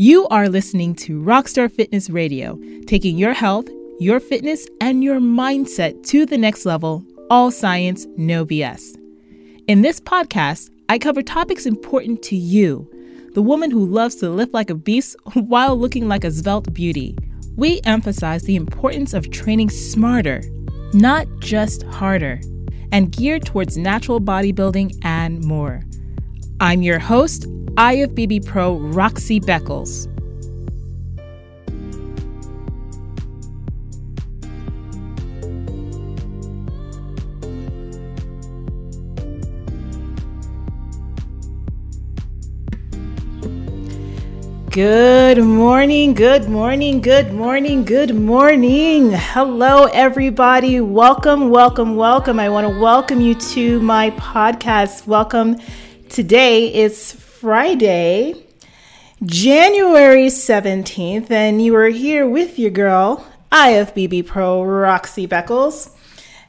You are listening to Roxstar Fitness Radio, taking your health, your fitness, and your mindset to the next level, all science, no BS. In this podcast, I cover topics important to you, the woman who loves to lift like a beast while looking like a svelte beauty. We emphasize the importance of training smarter, not just harder, and geared towards natural bodybuilding and more. I'm your host, IFBB Pro Roxy Beckles. Good morning, good morning, good morning, good morning. Hello, everybody. Welcome, welcome, welcome. I want to welcome you to my podcast. Welcome. Today is Friday, January 17th, and you are here with your girl, IFBB Pro Roxy Beckles.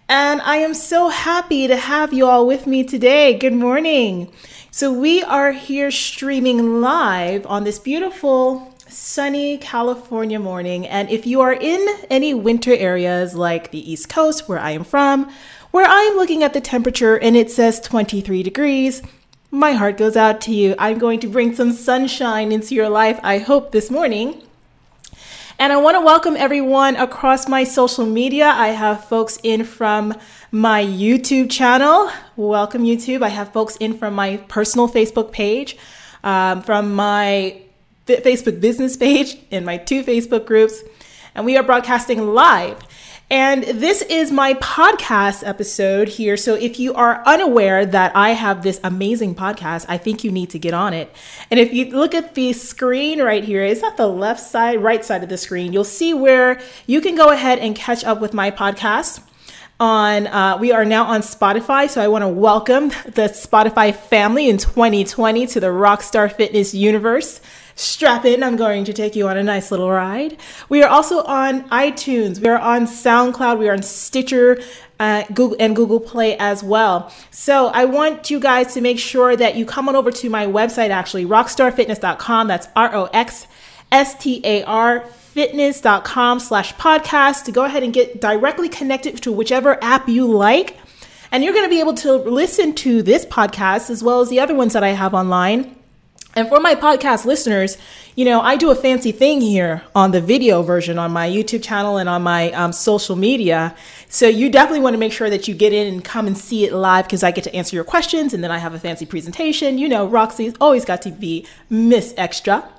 And I am so happy to have you all with me today. Good morning. So, we are here streaming live on this beautiful sunny California morning. And if you are in any winter areas like the East Coast, where I am from, where I'm looking at the temperature and it says 23 degrees, my heart goes out to you. I'm going to bring some sunshine into your life, I hope, this morning. And I want to welcome everyone across my social media. I have folks in from my YouTube channel. Welcome, YouTube. I have folks in from my personal Facebook page, um, from my Facebook business page, in my two Facebook groups. And we are broadcasting live. And this is my podcast episode here. So if you are unaware that I have this amazing podcast, I think you need to get on it. And if you look at the screen right here, that the left side, right side of the screen? You'll see where you can go ahead and catch up with my podcast on uh, we are now on spotify so i want to welcome the spotify family in 2020 to the roxstar fitness universe strap in i'm going to take you on a nice little ride we are also on itunes we are on soundcloud we are on stitcher uh, Google and Google Play as well. So I want you guys to make sure that you come on over to my website, actually, roxstarfitness.com. That's R O X S T A R fitness.com slash podcast to go ahead and get directly connected to whichever app you like. And you're going to be able to listen to this podcast as well as the other ones that I have online. And for my podcast listeners, you know, I do a fancy thing here on the video version on my YouTube channel and on my um, social media. So you definitely want to make sure that you get in and come and see it live because I get to answer your questions and then I have a fancy presentation. You know, Roxy's always got to be Miss Extra.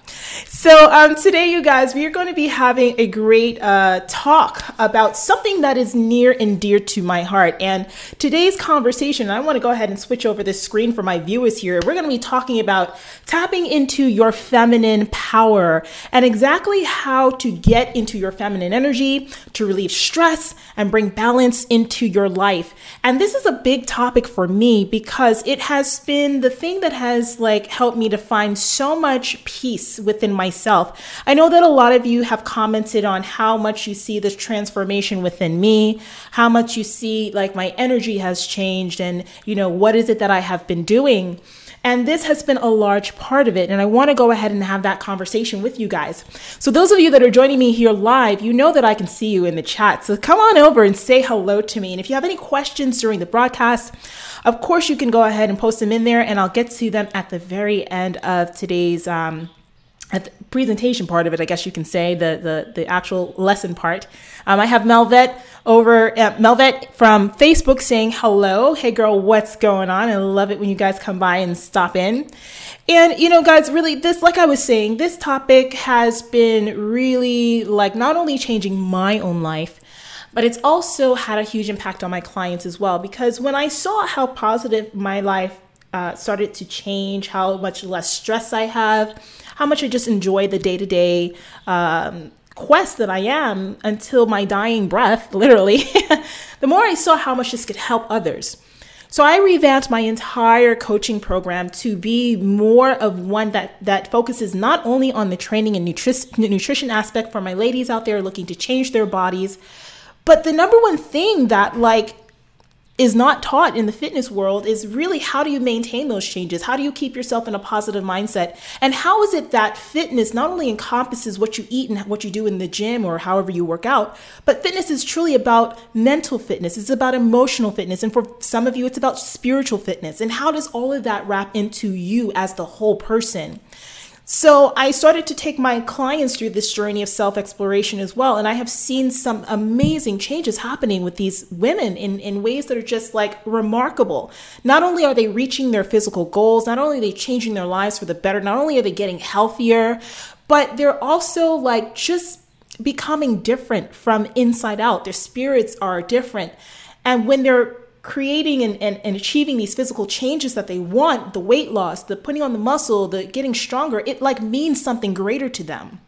So um, today, you guys, we are going to be having a great uh, talk about something that is near and dear to my heart. And today's conversation, I want to go ahead and switch over the screen for my viewers here. We're going to be talking about tapping into your feminine power and exactly how to get into your feminine energy to relieve stress and bring balance into your life. And this is a big topic for me because it has been the thing that has like helped me to find so much peace within myself. I know that a lot of you have commented on how much you see this transformation within me, how much you see like my energy has changed and you know what is it that I have been doing. And this has been a large part of it. And I want to go ahead and have that conversation with you guys. So, those of you that are joining me here live, you know that I can see you in the chat. So, come on over and say hello to me. And if you have any questions during the broadcast, of course, you can go ahead and post them in there, and I'll get to them at the very end of today's. Um, presentation part of it, I guess you can say the the, the actual lesson part. Um, I have Melvet over at Melvet from Facebook saying hello. Hey girl, what's going on? I love it when you guys come by and stop in. And you know, guys, really, this like I was saying, this topic has been really like not only changing my own life, but it's also had a huge impact on my clients as well. Because when I saw how positive my life uh, started to change, how much less stress I have how much I just enjoy the day to day quest that I am until my dying breath, literally, the more I saw how much this could help others. So I revamped my entire coaching program to be more of one that that focuses not only on the training and nutri- nutrition aspect for my ladies out there looking to change their bodies, but the number one thing that like is not taught in the fitness world is really how do you maintain those changes? How do you keep yourself in a positive mindset? And how is it that fitness not only encompasses what you eat and what you do in the gym or however you work out, but fitness is truly about mental fitness, it's about emotional fitness. And for some of you, it's about spiritual fitness. And how does all of that wrap into you as the whole person? So I started to take my clients through this journey of self exploration as well. And I have seen some amazing changes happening with these women in, in ways that are just like remarkable. Not only are they reaching their physical goals, not only are they changing their lives for the better, not only are they getting healthier, but they're also like just becoming different from inside out. Their spirits are different. And when they're creating and, and, and achieving these physical changes that they want the weight loss the putting on the muscle the getting stronger it like means something greater to them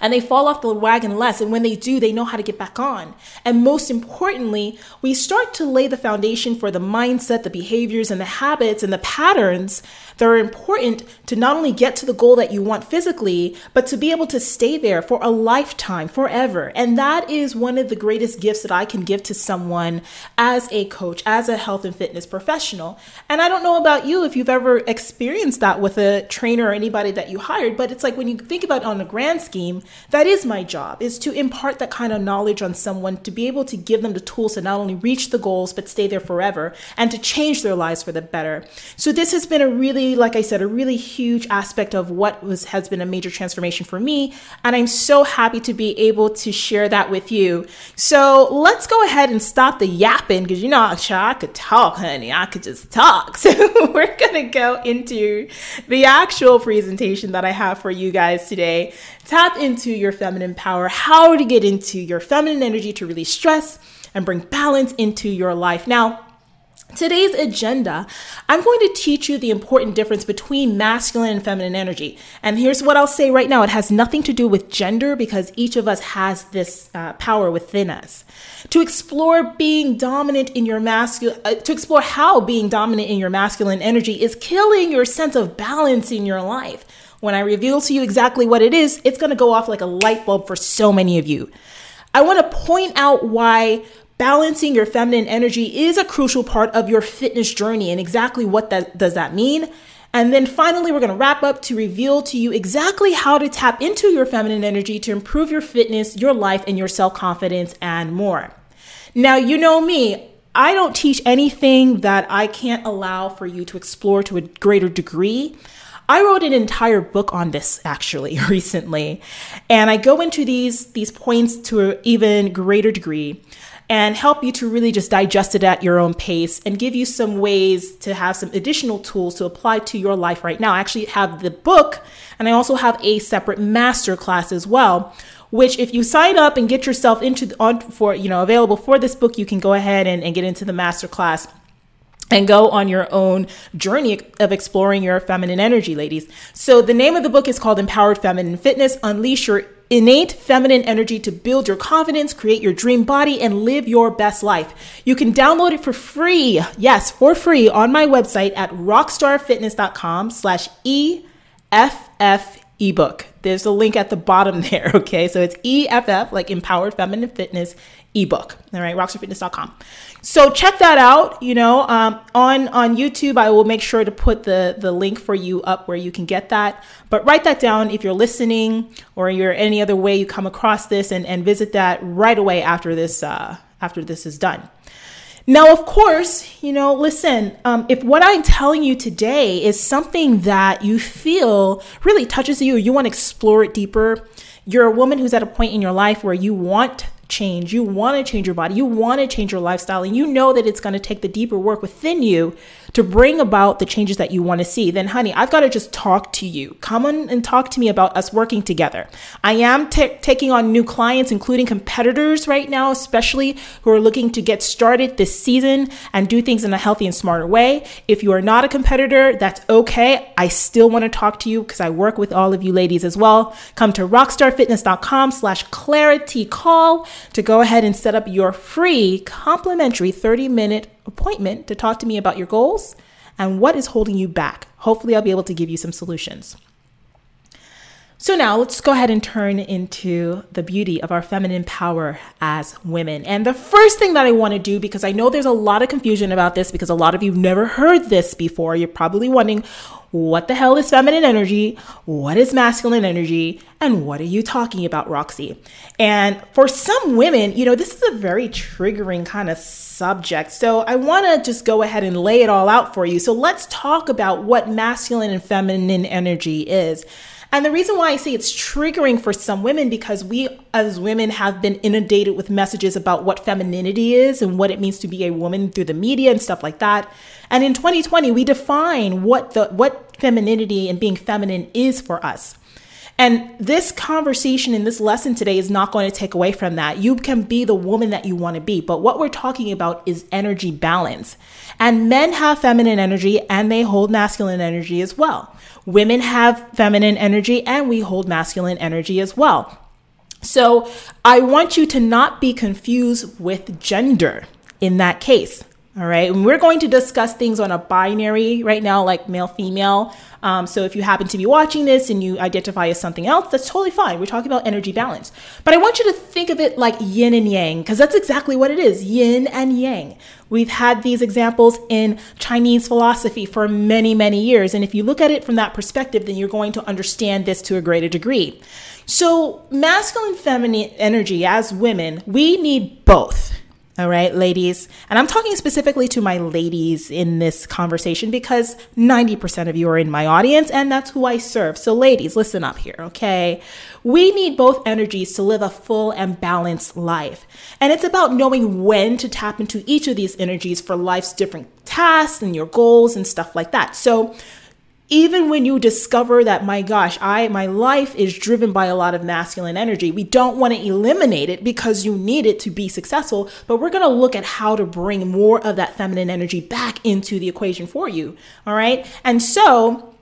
and they fall off the wagon less. And when they do, they know how to get back on. And most importantly, we start to lay the foundation for the mindset, the behaviors, and the habits and the patterns that are important to not only get to the goal that you want physically, but to be able to stay there for a lifetime, forever. And that is one of the greatest gifts that I can give to someone as a coach, as a health and fitness professional. And I don't know about you if you've ever experienced that with a trainer or anybody that you hired, but it's like when you think about it on a grand scheme, that is my job is to impart that kind of knowledge on someone to be able to give them the tools to not only reach the goals but stay there forever and to change their lives for the better so this has been a really like i said a really huge aspect of what was has been a major transformation for me and i'm so happy to be able to share that with you. So let's go ahead and stop the yapping because you know i could talk honey. I could just talk. So we're gonna go into the actual presentation that i have for you guys today. Tap into your feminine power, how to get into your feminine energy to release stress and bring balance into your life. Now, Today's agenda, I'm going to teach you the important difference between masculine and feminine energy. And here's what I'll say right now it has nothing to do with gender because each of us has this uh, power within us. To explore being dominant in your masculine, uh, to explore how being dominant in your masculine energy is killing your sense of balance in your life. When I reveal to you exactly what it is, it's going to go off like a light bulb for so many of you. I want to point out why balancing your feminine energy is a crucial part of your fitness journey and exactly what that does that mean. And then finally, we're going to wrap up to reveal to you exactly how to tap into your feminine energy to improve your fitness, your life, and your self confidence, and more. Now, you know me, I don't teach anything that I can't allow for you to explore to a greater degree. I wrote an entire book on this actually recently, and I go into these these points to an even greater degree and help you to really just digest it at your own pace and give you some ways to have some additional tools to apply to your life right now. I actually have the book and I also have a separate master class as well which if you sign up and get yourself into the, on for you know available for this book you can go ahead and, and get into the master class and go on your own journey of exploring your feminine energy, ladies. So, the name of the book is called Empowered Feminine Fitness Unleash Your Innate feminine energy to build your confidence, create your dream body, and live your best life. You can download it for free, yes, for free on my website at roxstarfitness.com slash EFF ebook. There's a link at the bottom there, okay? So it's EFF, like Empowered Feminine Fitness ebook, all right, roxstarfitness.com. So check that out. You know, um, on on YouTube, I will make sure to put the the link for you up where you can get that. But write that down if you're listening or you're any other way you come across this, and and visit that right away after this uh, after this is done. Now, of course, you know, listen, um, if what I'm telling you today is something that you feel really touches you, you want to explore it deeper, you're a woman who's at a point in your life where you want change, you want to change your body, you want to change your lifestyle, and you know that it's going to take the deeper work within you to bring about the changes that you want to see, then honey, I've got to just talk to you. Come on and talk to me about us working together. I am t- taking on new clients, including competitors right now, especially who are looking to get started this season and do things in a healthy and smarter way. If you are not a competitor, that's okay. I still want to talk to you because I work with all of you ladies as well. Come to roxstarfitness.com slash clarity call to go ahead and set up your free complimentary 30 minute appointment to talk to me about your goals and what is holding you back. Hopefully, I'll be able to give you some solutions. So now let's go ahead and turn into the beauty of our feminine power as women. And the first thing that I want to do, because I know there's a lot of confusion about this, because a lot of you have never heard this before, you're probably wondering, what the hell is feminine energy? What is masculine energy? And what are you talking about, Roxy? And for some women, you know, this is a very triggering kind of subject. So I want to just go ahead and lay it all out for you. So let's talk about what masculine and feminine energy is. And the reason why I say it's triggering for some women because we as women have been inundated with messages about what femininity is and what it means to be a woman through the media and stuff like that. And in 2020, we define what the what femininity and being feminine is for us. And this conversation in this lesson today is not going to take away from that. You can be the woman that you want to be. But what we're talking about is energy balance. And men have feminine energy and they hold masculine energy as well. Women have feminine energy and we hold masculine energy as well. So I want you to not be confused with gender in that case. All right. And we're going to discuss things on a binary right now, like male, female. Um, so if you happen to be watching this and you identify as something else, that's totally fine. We're talking about energy balance. But I want you to think of it like yin and yang, because that's exactly what it is yin and yang. We've had these examples in Chinese philosophy for many, many years. And if you look at it from that perspective, then you're going to understand this to a greater degree. So, masculine, feminine energy as women, we need both. All right, ladies. And I'm talking specifically to my ladies in this conversation because 90% of you are in my audience and that's who I serve. So, ladies, listen up here, okay? We need both energies to live a full and balanced life. And it's about knowing when to tap into each of these energies for life's different tasks and your goals and stuff like that. So, even when you discover that my gosh i my life is driven by a lot of masculine energy we don't want to eliminate it because you need it to be successful but we're going to look at how to bring more of that feminine energy back into the equation for you all right? And so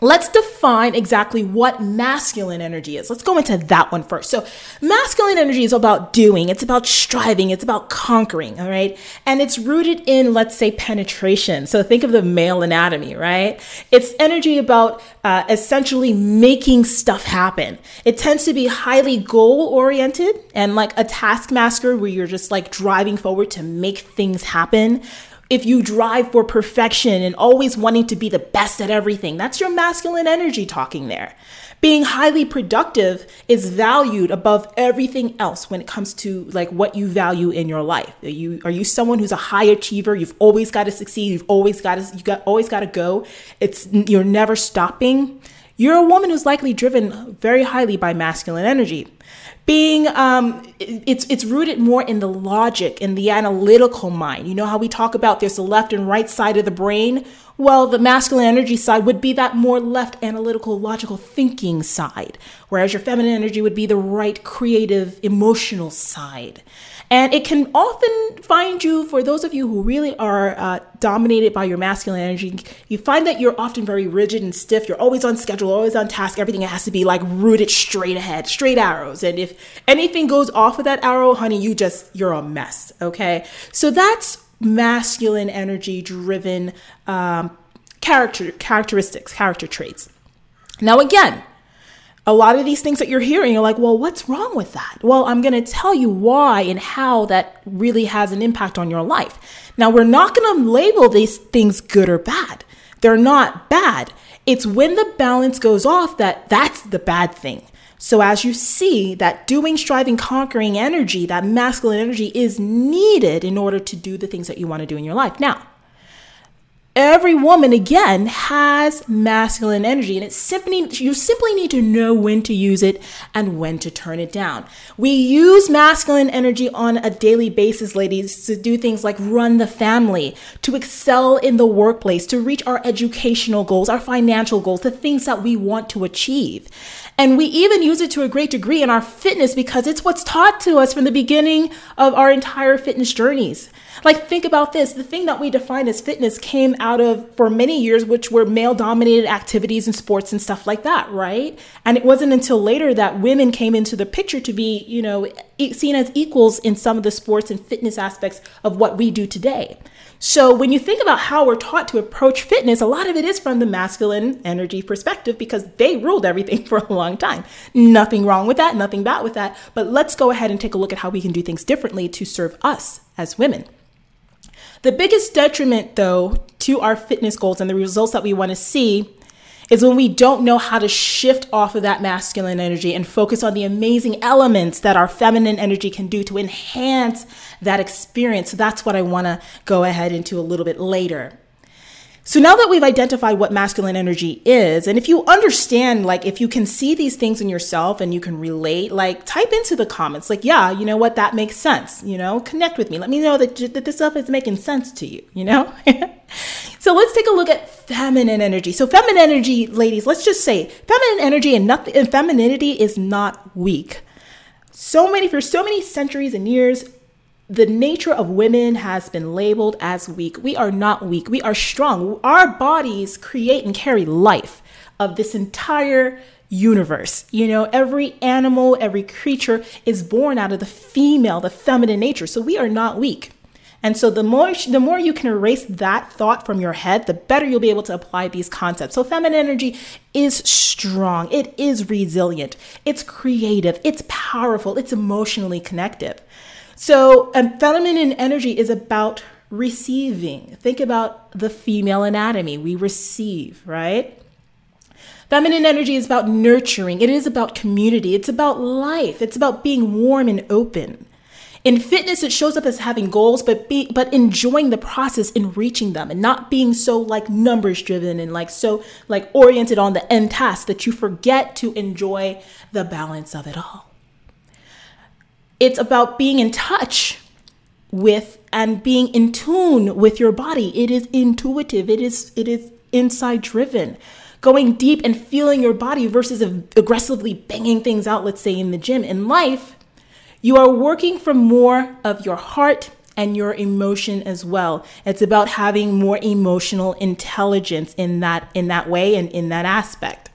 Let's define exactly what masculine energy is. Let's go into that one first. So, masculine energy is about doing, it's about striving, it's about conquering, all right? And it's rooted in, let's say, penetration. So, think of the male anatomy, right? It's energy about uh, essentially making stuff happen. It tends to be highly goal oriented and like a taskmaster where you're just like driving forward to make things happen if you drive for perfection and always wanting to be the best at everything, that's your masculine energy talking there. Being highly productive is valued above everything else when it comes to like what you value in your life. Are you are you someone who's a high achiever? You've always got to succeed. You've always got to you got always got to go. It's you're never stopping. You're a woman who's likely driven very highly by masculine energy being um, it's it's rooted more in the logic and the analytical mind. You know how we talk about there's the left and right side of the brain. Well, the masculine energy side would be that more left analytical, logical thinking side, whereas your feminine energy would be the right creative, emotional side. And it can often find you, for those of you who really are uh, dominated by your masculine energy, you find that you're often very rigid and stiff. You're always on schedule, always on task. Everything has to be like rooted straight ahead, straight arrows. And if anything goes off of that arrow, honey, you just, you're a mess. Okay. So that's masculine energy driven um, character characteristics, character traits. Now, again, a lot of these things that you're hearing, you're like, well, what's wrong with that? Well, I'm going to tell you why and how that really has an impact on your life. Now, we're not going to label these things good or bad. They're not bad. It's when the balance goes off that that's the bad thing. So, as you see, that doing, striving, conquering energy, that masculine energy is needed in order to do the things that you want to do in your life. Now, every woman again has masculine energy and it's simply you simply need to know when to use it and when to turn it down. We use masculine energy on a daily basis ladies to do things like run the family to excel in the workplace to reach our educational goals our financial goals the things that we want to achieve. And we even use it to a great degree in our fitness because it's what's taught to us from the beginning of our entire fitness journeys like think about this. The thing that we define as fitness came out of for many years which were male dominated activities and sports and stuff like that right? And it wasn't until later that women came into the picture to be you know seen as equals in some of the sports and fitness aspects of what we do today. So when you think about how we're taught to approach fitness a lot of it is from the masculine energy perspective because they ruled everything for a long time. Nothing wrong with that nothing bad with that. But let's go ahead and take a look at how we can do things differently to serve us as women the biggest detriment, though, to our fitness goals and the results that we want to see is when we don't know how to shift off of that masculine energy and focus on the amazing elements that our feminine energy can do to enhance that experience. So that's what I want to go ahead into a little bit later. So now that we've identified what masculine energy is, and if you understand, like, if you can see these things in yourself and you can relate, like, type into the comments, like, yeah, you know what, that makes sense. You know, connect with me. Let me know that, that this stuff is making sense to you, you know? so let's take a look at feminine energy. So, feminine energy, ladies, let's just say feminine energy and, nothing, and femininity is not weak. So many, for so many centuries and years, the nature of women has been labeled as weak. We are not weak. We are strong. Our bodies create and carry life of this entire universe. You know, every animal, every creature is born out of the female, the feminine nature. So we are not weak. And so the more the more you can erase that thought from your head, the better you'll be able to apply these concepts. So feminine energy is strong. It is resilient. It's creative. It's powerful. It's emotionally connective. So, feminine energy is about receiving. Think about the female anatomy. We receive, right? Feminine energy is about nurturing. It is about community. It's about life. It's about being warm and open. In fitness, it shows up as having goals, but be, but enjoying the process in reaching them and not being so like numbers driven and like so like oriented on the end task that you forget to enjoy the balance of it all. It's about being in touch with and being in tune with your body. It is intuitive. It is it is inside driven. Going deep and feeling your body versus aggressively banging things out, let's say in the gym. In life, you are working from more of your heart and your emotion as well. It's about having more emotional intelligence in that in that way and in that aspect.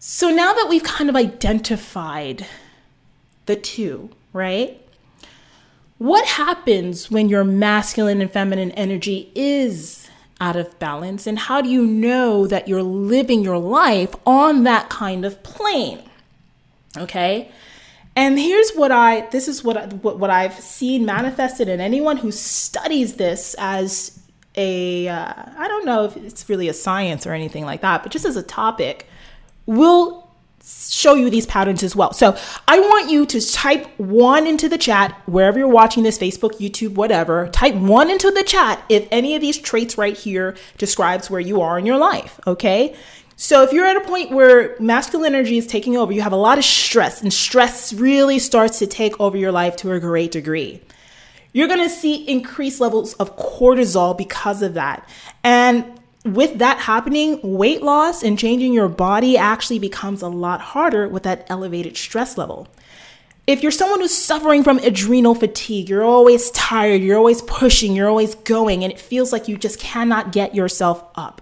So now that we've kind of identified the two, right? What happens when your masculine and feminine energy is out of balance? And how do you know that you're living your life on that kind of plane? Okay. And here's what I this is what I, what, what I've seen manifested in anyone who studies this as a uh, I don't know if it's really a science or anything like that, but just as a topic will show you these patterns as well. So I want you to type one into the chat, wherever you're watching this, Facebook, YouTube, whatever, type one into the chat if any of these traits right here describes where you are in your life, okay? So if you're at a point where masculine energy is taking over, you have a lot of stress and stress really starts to take over your life to a great degree. You're going to see increased levels of cortisol because of that. And with that happening, weight loss and changing your body actually becomes a lot harder with that elevated stress level. If you're someone who's suffering from adrenal fatigue, you're always tired, you're always pushing, you're always going, and it feels like you just cannot get yourself up.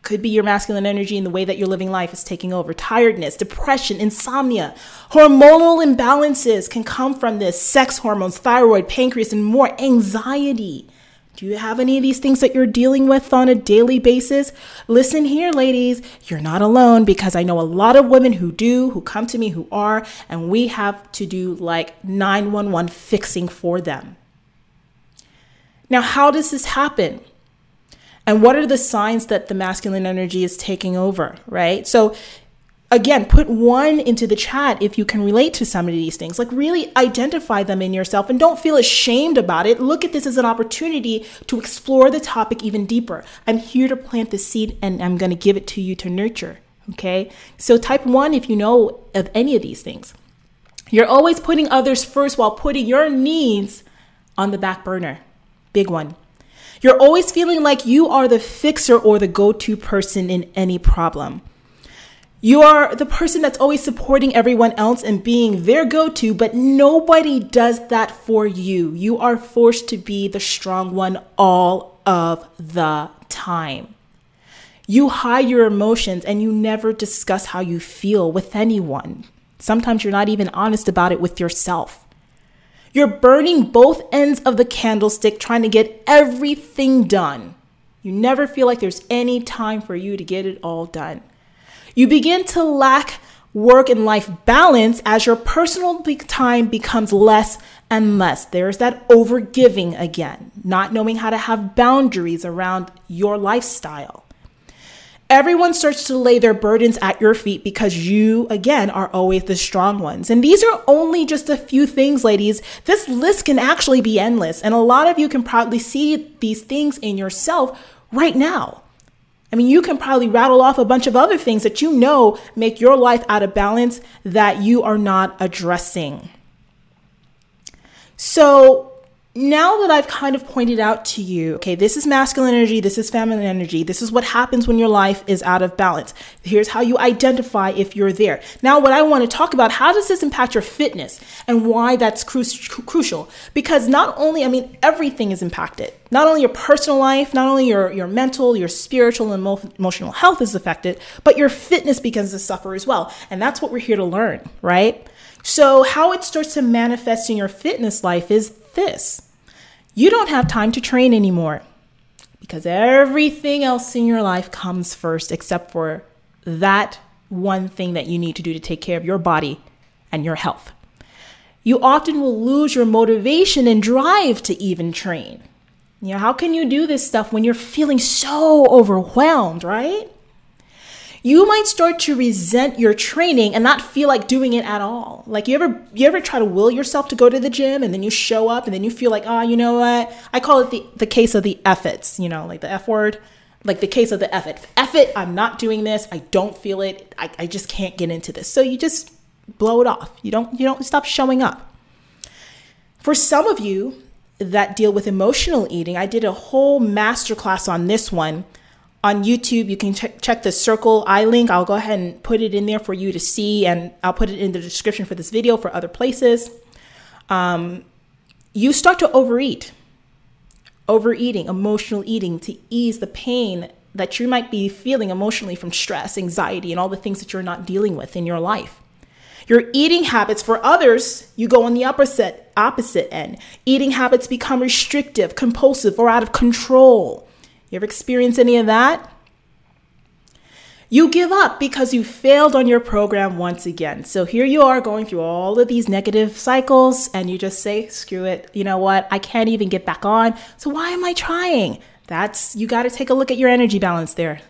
Could be your masculine energy and the way that you're living life is taking over. Tiredness, depression, insomnia, hormonal imbalances can come from this sex hormones, thyroid, pancreas, and more anxiety. Do you have any of these things that you're dealing with on a daily basis? Listen here, ladies, you're not alone because I know a lot of women who do, who come to me, who are, and we have to do like 911 fixing for them. Now, how does this happen? And what are the signs that the masculine energy is taking over, right? So, again, put one into the chat if you can relate to some of these things. Like, really identify them in yourself and don't feel ashamed about it. Look at this as an opportunity to explore the topic even deeper. I'm here to plant the seed and I'm going to give it to you to nurture. Okay. So, type one if you know of any of these things. You're always putting others first while putting your needs on the back burner. Big one. You're always feeling like you are the fixer or the go to person in any problem. You are the person that's always supporting everyone else and being their go to, but nobody does that for you. You are forced to be the strong one all of the time. You hide your emotions and you never discuss how you feel with anyone. Sometimes you're not even honest about it with yourself. You're burning both ends of the candlestick trying to get everything done. You never feel like there's any time for you to get it all done. You begin to lack work and life balance as your personal time becomes less and less. There's that overgiving again, not knowing how to have boundaries around your lifestyle. Everyone starts to lay their burdens at your feet because you, again, are always the strong ones. And these are only just a few things, ladies. This list can actually be endless. And a lot of you can probably see these things in yourself right now. I mean, you can probably rattle off a bunch of other things that you know make your life out of balance that you are not addressing. So, now that I've kind of pointed out to you, okay, this is masculine energy, this is feminine energy, this is what happens when your life is out of balance. Here's how you identify if you're there. Now, what I want to talk about, how does this impact your fitness and why that's cru- crucial? Because not only, I mean, everything is impacted. Not only your personal life, not only your, your mental, your spiritual, and emo- emotional health is affected, but your fitness begins to suffer as well. And that's what we're here to learn, right? So, how it starts to manifest in your fitness life is this you don't have time to train anymore because everything else in your life comes first except for that one thing that you need to do to take care of your body and your health. You often will lose your motivation and drive to even train. You know, how can you do this stuff when you're feeling so overwhelmed, right? You might start to resent your training and not feel like doing it at all. Like you ever you ever try to will yourself to go to the gym and then you show up and then you feel like, oh, you know what? I call it the, the case of the efforts, you know, like the F word. Like the case of the effort. Effort, I'm not doing this. I don't feel it. I, I just can't get into this. So you just blow it off. You don't you don't stop showing up. For some of you that deal with emotional eating, I did a whole masterclass on this one on YouTube, you can ch- check the circle I link. I'll go ahead and put it in there for you to see, and I'll put it in the description for this video for other places. Um, you start to overeat, overeating, emotional eating to ease the pain that you might be feeling emotionally from stress, anxiety, and all the things that you're not dealing with in your life. Your eating habits for others, you go on the opposite opposite end. Eating habits become restrictive, compulsive, or out of control. You ever experience any of that? You give up because you failed on your program once again. So here you are going through all of these negative cycles, and you just say, screw it. You know what? I can't even get back on. So why am I trying? That's, you got to take a look at your energy balance there.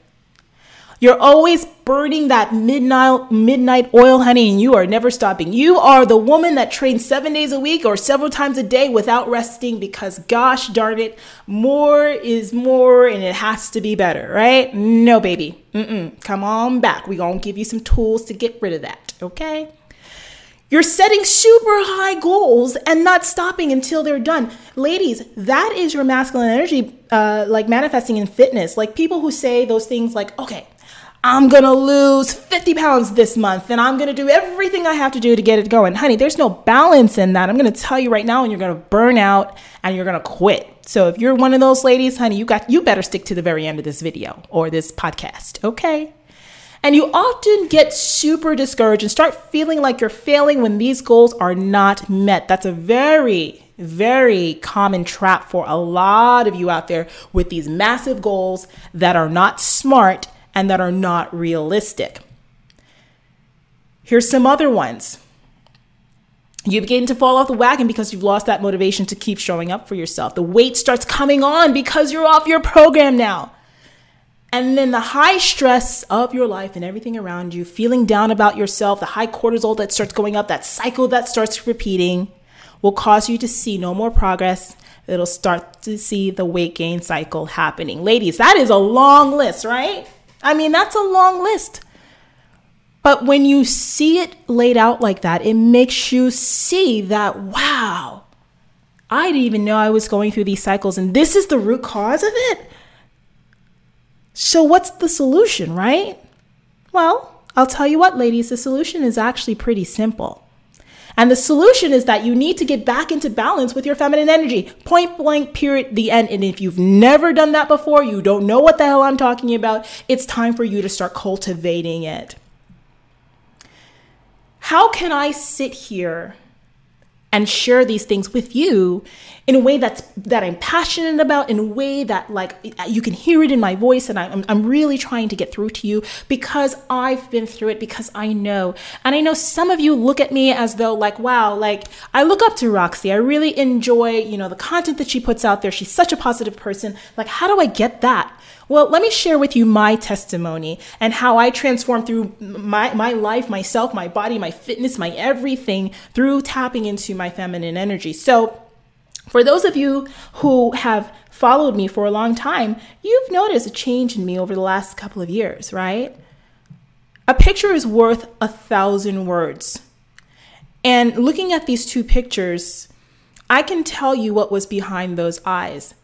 You're always burning that midnight midnight oil, honey, and you are never stopping. You are the woman that trains seven days a week or several times a day without resting because, gosh darn it, more is more and it has to be better, right? No, baby. Mm-mm. Come on back. We're going to give you some tools to get rid of that, okay? You're setting super high goals and not stopping until they're done. Ladies, that is your masculine energy, uh, like manifesting in fitness. Like people who say those things like, okay, I'm gonna lose 50 pounds this month and I'm gonna do everything I have to do to get it going. Honey, there's no balance in that. I'm gonna tell you right now, and you're gonna burn out and you're gonna quit. So if you're one of those ladies, honey, you got you better stick to the very end of this video or this podcast, okay? And you often get super discouraged and start feeling like you're failing when these goals are not met. That's a very, very common trap for a lot of you out there with these massive goals that are not smart and that are not realistic. Here's some other ones. You begin to fall off the wagon because you've lost that motivation to keep showing up for yourself. The weight starts coming on because you're off your program now. And then the high stress of your life and everything around you, feeling down about yourself, the high cortisol that starts going up, that cycle that starts repeating, will cause you to see no more progress. It'll start to see the weight gain cycle happening. Ladies, that is a long list, right? I mean, that's a long list. But when you see it laid out like that, it makes you see that, wow, I didn't even know I was going through these cycles, and this is the root cause of it. So, what's the solution, right? Well, I'll tell you what, ladies, the solution is actually pretty simple. And the solution is that you need to get back into balance with your feminine energy. Point blank, period, the end. And if you've never done that before, you don't know what the hell I'm talking about, it's time for you to start cultivating it. How can I sit here and share these things with you in a way that's that I'm passionate about, in a way that like you can hear it in my voice, and I'm I'm really trying to get through to you because I've been through it because I know, and I know some of you look at me as though like wow, like I look up to Roxy, I really enjoy you know the content that she puts out there. She's such a positive person. Like how do I get that? Well, let me share with you my testimony and how I transformed through my, my life, myself, my body, my fitness, my everything through tapping into my feminine energy. So, for those of you who have followed me for a long time, you've noticed a change in me over the last couple of years, right? A picture is worth a thousand words. And looking at these two pictures, I can tell you what was behind those eyes.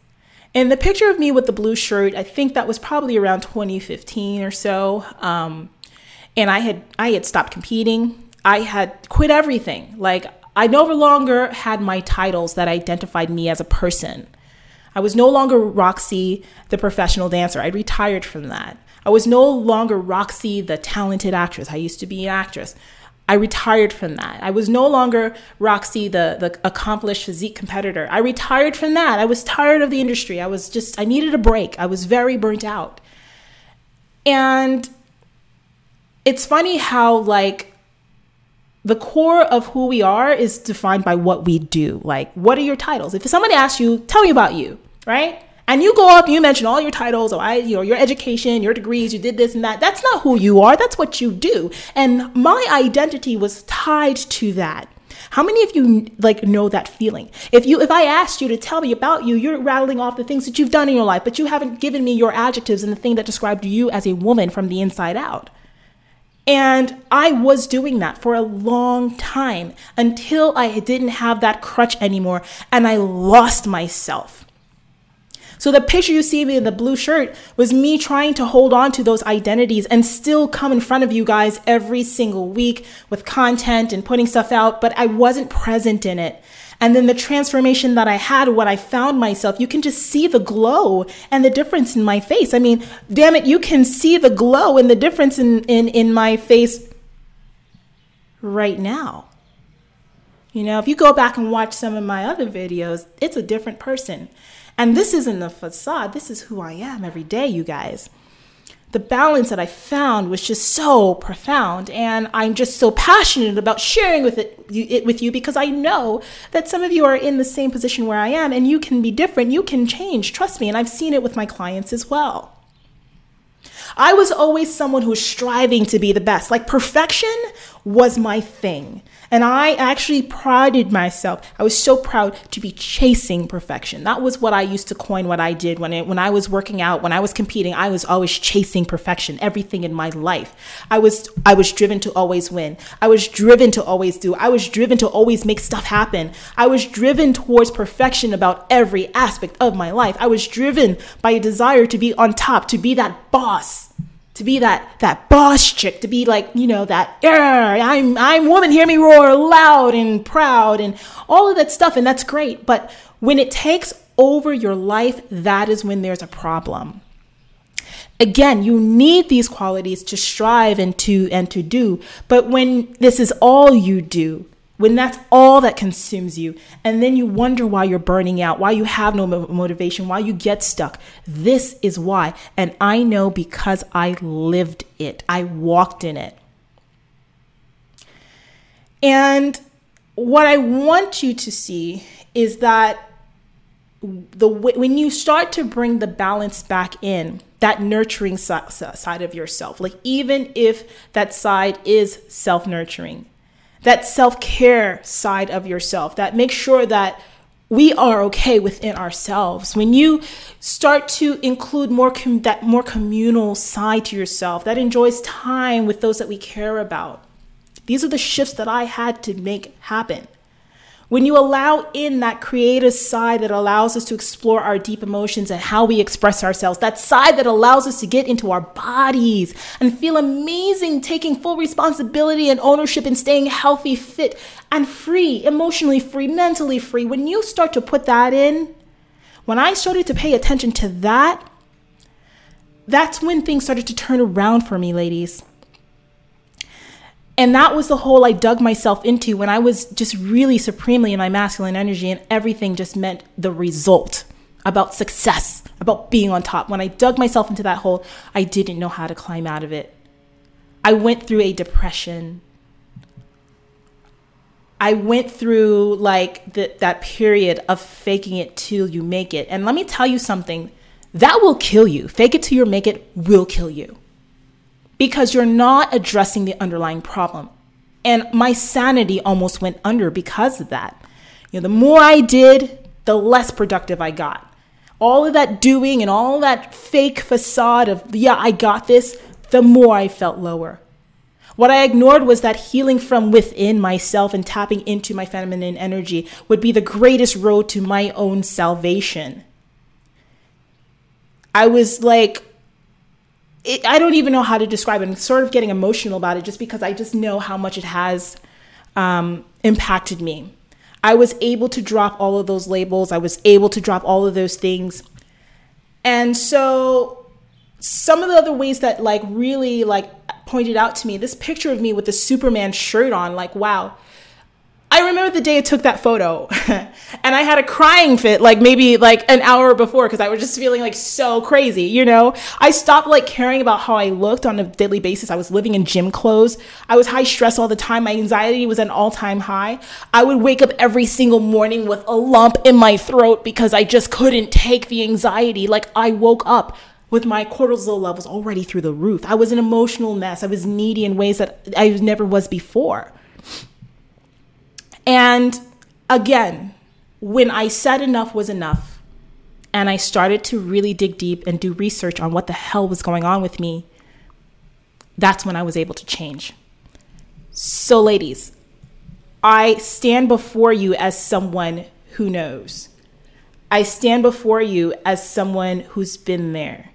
And the picture of me with the blue shirt, I think that was probably around 2015 or so. Um, and I had I had stopped competing. I had quit everything. Like I no longer had my titles that identified me as a person. I was no longer Roxy, the professional dancer. I'd retired from that. I was no longer Roxy, the talented actress. I used to be an actress. I retired from that. I was no longer Roxy, the, the accomplished physique competitor. I retired from that. I was tired of the industry. I was just, I needed a break. I was very burnt out. And it's funny how, like, the core of who we are is defined by what we do. Like, what are your titles? If somebody asks you, tell me about you, right? And you go up you mention all your titles or I, you know, your education, your degrees, you did this and that. That's not who you are. That's what you do. And my identity was tied to that. How many of you like know that feeling? If you if I asked you to tell me about you, you're rattling off the things that you've done in your life, but you haven't given me your adjectives and the thing that described you as a woman from the inside out. And I was doing that for a long time until I didn't have that crutch anymore and I lost myself. So the picture you see me in the blue shirt was me trying to hold on to those identities and still come in front of you guys every single week with content and putting stuff out, but I wasn't present in it. And then the transformation that I had when I found myself, you can just see the glow and the difference in my face. I mean, damn it, you can see the glow and the difference in, in, in my face right now. You know, if you go back and watch some of my other videos, it's a different person. And this isn't a facade, this is who I am every day, you guys. The balance that I found was just so profound, and I'm just so passionate about sharing with it, it with you because I know that some of you are in the same position where I am, and you can be different, you can change, trust me, and I've seen it with my clients as well. I was always someone who was striving to be the best. Like perfection was my thing. And I actually prided myself. I was so proud to be chasing perfection. That was what I used to coin what I did when it, when I was working out, when I was competing, I was always chasing perfection, everything in my life. I was I was driven to always win. I was driven to always do. I was driven to always make stuff happen. I was driven towards perfection about every aspect of my life. I was driven by a desire to be on top, to be that boss to be that that boss chick, to be like you know that I'm I'm woman, hear me roar loud and proud and all of that stuff, and that's great. But when it takes over your life, that is when there's a problem. Again, you need these qualities to strive and to and to do. But when this is all you do, when that's all that consumes you, and then you wonder why you're burning out, why you have no motivation, why you get stuck. This is why. And I know because I lived it, I walked in it. And what I want you to see is that the when you start to bring the balance back in, that nurturing side of yourself, like even if that side is self nurturing, that self care side of yourself, that makes sure that we are okay within ourselves. When you start to include more com- that more communal side to yourself, that enjoys time with those that we care about. These are the shifts that I had to make happen. When you allow in that creative side that allows us to explore our deep emotions and how we express ourselves, that side that allows us to get into our bodies and feel amazing, taking full responsibility and ownership and staying healthy, fit, and free, emotionally free, mentally free, when you start to put that in, when I started to pay attention to that, that's when things started to turn around for me, ladies. And that was the hole I dug myself into when I was just really supremely in my masculine energy, and everything just meant the result about success, about being on top. When I dug myself into that hole, I didn't know how to climb out of it. I went through a depression. I went through like the, that period of faking it till you make it. And let me tell you something that will kill you. Fake it till you make it will kill you because you're not addressing the underlying problem. And my sanity almost went under because of that. You know, the more I did, the less productive I got. All of that doing and all that fake facade of, yeah, I got this, the more I felt lower. What I ignored was that healing from within myself and tapping into my feminine energy would be the greatest road to my own salvation. I was like it, I don't even know how to describe it. I'm sort of getting emotional about it just because I just know how much it has um, impacted me. I was able to drop all of those labels. I was able to drop all of those things. And so some of the other ways that like really like pointed out to me this picture of me with the Superman shirt on like wow I remember the day I took that photo and I had a crying fit like maybe like an hour before because I was just feeling like so crazy, you know? I stopped like caring about how I looked on a daily basis. I was living in gym clothes. I was high stress all the time. My anxiety was an all-time high. I would wake up every single morning with a lump in my throat because I just couldn't take the anxiety. Like I woke up with my cortisol levels already through the roof. I was an emotional mess. I was needy in ways that I never was before. And again, when I said enough was enough, and I started to really dig deep and do research on what the hell was going on with me, that's when I was able to change. So, ladies, I stand before you as someone who knows. I stand before you as someone who's been there.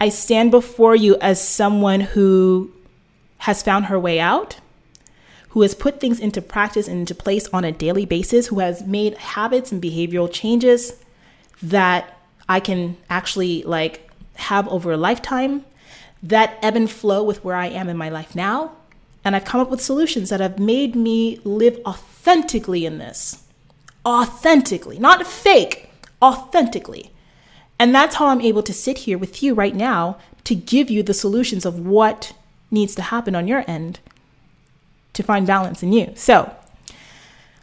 I stand before you as someone who has found her way out who has put things into practice and into place on a daily basis, who has made habits and behavioral changes that I can actually like have over a lifetime that ebb and flow with where I am in my life now. And I've come up with solutions that have made me live authentically in this. Authentically, not fake, authentically. And that's how I'm able to sit here with you right now to give you the solutions of what needs to happen on your end to find balance in you. So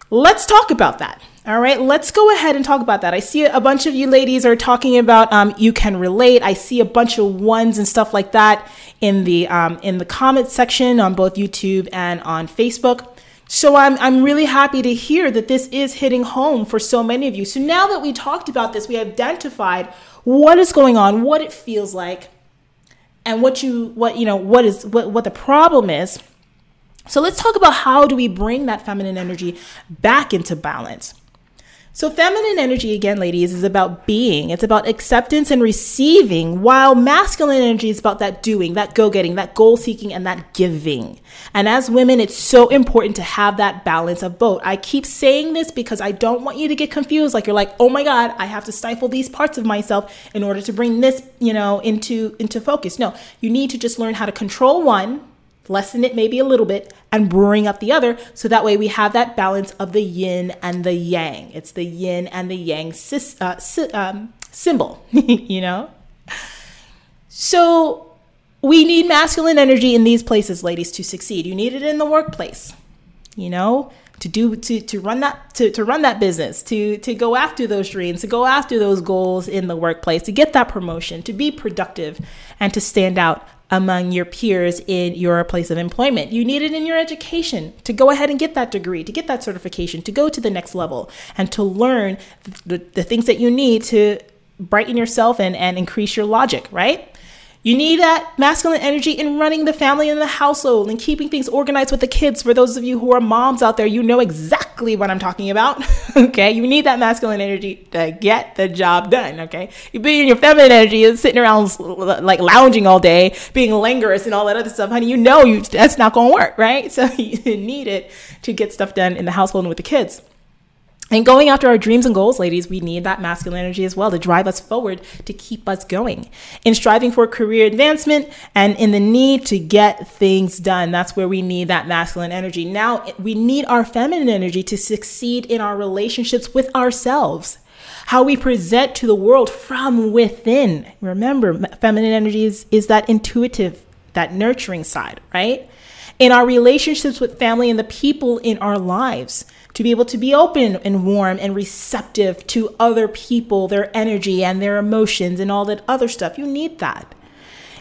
let's talk about that. All right, let's go ahead and talk about that. I see a bunch of you ladies are talking about um, you can relate. I see a bunch of ones and stuff like that in the um, in the comment section on both YouTube and on Facebook. So I'm I'm really happy to hear that this is hitting home for so many of you. So now that we talked about this, we identified what is going on, what it feels like, and what you what you know what is what what the problem is so let's talk about how do we bring that feminine energy back into balance. So, feminine energy, again, ladies, is about being. It's about acceptance and receiving, while masculine energy is about that doing, that go getting, that goal seeking, and that giving. And as women, it's so important to have that balance of both. I keep saying this because I don't want you to get confused. Like you're like, oh my God, I have to stifle these parts of myself in order to bring this, you know, into, into focus. No, you need to just learn how to control one lessen it maybe a little bit and bring up the other so that way we have that balance of the yin and the yang. It's the yin and the yang sis, uh, si, um, symbol you know? So we need masculine energy in these places ladies to succeed. You need it in the workplace you know? To do to to run that to, to run that business to to go after those dreams to go after those goals in the workplace to get that promotion to be productive and to stand out among your peers in your place of employment. You need it in your education to go ahead and get that degree, to get that certification, to go to the next level, and to learn the, the things that you need to brighten yourself and, and increase your logic, right? You need that masculine energy in running the family and the household and keeping things organized with the kids. For those of you who are moms out there, you know exactly what I'm talking about. okay. You need that masculine energy to get the job done. Okay. You be in your feminine energy and sitting around like lounging all day, being languorous and all that other stuff. Honey, you know you that's not going to work. Right. So you need it to get stuff done in the household and with the kids. And going after our dreams and goals, ladies, we need that masculine energy as well to drive us forward, to keep us going. In striving for career advancement and in the need to get things done, that's where we need that masculine energy. Now, we need our feminine energy to succeed in our relationships with ourselves. How we present to the world from within. Remember, feminine energy is, is that intuitive, that nurturing side, right? In our relationships with family and the people in our lives to be able to be open and warm and receptive to other people, their energy and their emotions and all that other stuff. You need that.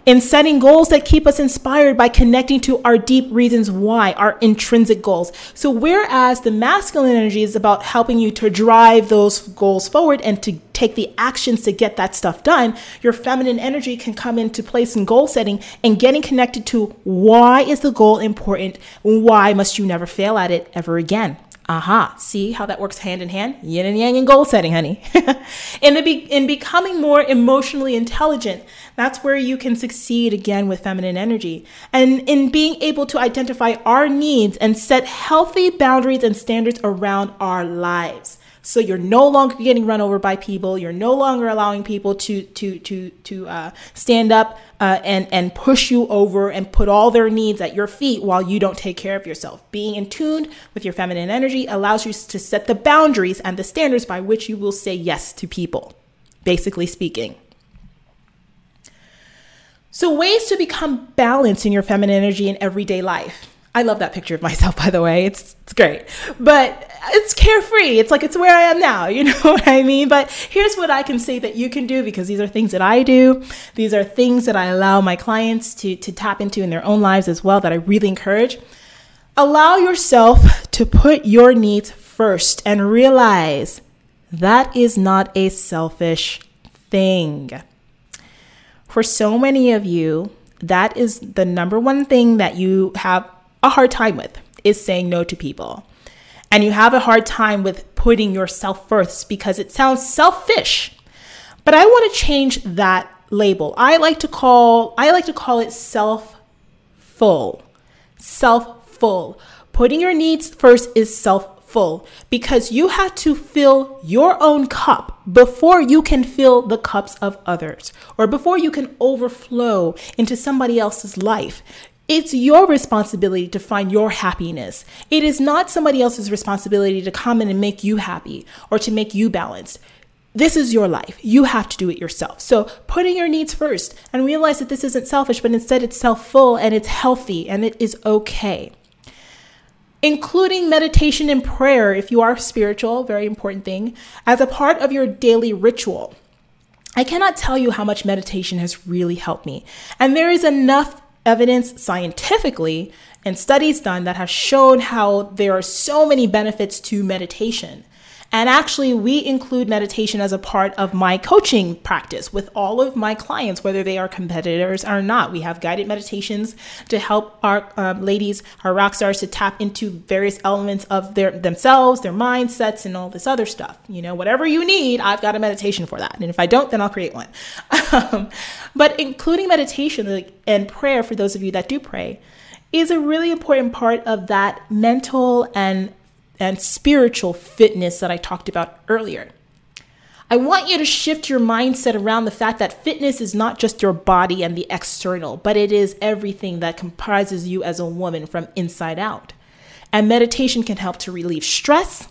In setting goals that keep us inspired by connecting to our deep reasons why, our intrinsic goals. So, whereas the masculine energy is about helping you to drive those goals forward and to take the actions to get that stuff done, your feminine energy can come into place in goal setting and getting connected to why is the goal important? Why must you never fail at it ever again? Aha, see how that works hand in hand? Yin and yang in goal setting, honey. in, the be- in becoming more emotionally intelligent, that's where you can succeed again with feminine energy. And in being able to identify our needs and set healthy boundaries and standards around our lives. So you're no longer getting run over by people. You're no longer allowing people to to to to uh, stand up uh, and and push you over and put all their needs at your feet while you don't take care of yourself. Being in tune with your feminine energy allows you to set the boundaries and the standards by which you will say yes to people. Basically speaking. So ways to become balanced in your feminine energy in everyday life. I love that picture of myself, by the way. It's, it's great. But it's carefree. It's like it's where I am now. You know what I mean? But here's what I can say that you can do because these are things that I do. These are things that I allow my clients to, to tap into in their own lives as well that I really encourage. Allow yourself to put your needs first and realize that is not a selfish thing. For so many of you, that is the number one thing that you have a hard time with is saying no to people. And you have a hard time with putting yourself first because it sounds selfish. But I want to change that label. I like to call I like to call it self full. Self full. Putting your needs first is self full because you have to fill your own cup before you can fill the cups of others or before you can overflow into somebody else's life. It's your responsibility to find your happiness. It is not somebody else's responsibility to come in and make you happy or to make you balanced. This is your life. You have to do it yourself. So, putting your needs first and realize that this isn't selfish, but instead it's self full and it's healthy and it is okay. Including meditation and prayer, if you are spiritual, very important thing, as a part of your daily ritual. I cannot tell you how much meditation has really helped me. And there is enough evidence scientifically and studies done that have shown how there are so many benefits to meditation. And actually, we include meditation as a part of my coaching practice with all of my clients, whether they are competitors or not. We have guided meditations to help our um, ladies, our rock stars, to tap into various elements of their themselves, their mindsets, and all this other stuff. You know, whatever you need, I've got a meditation for that. And if I don't, then I'll create one. um, but including meditation and prayer for those of you that do pray is a really important part of that mental and and spiritual fitness that I talked about earlier. I want you to shift your mindset around the fact that fitness is not just your body and the external, but it is everything that comprises you as a woman from inside out. And meditation can help to relieve stress,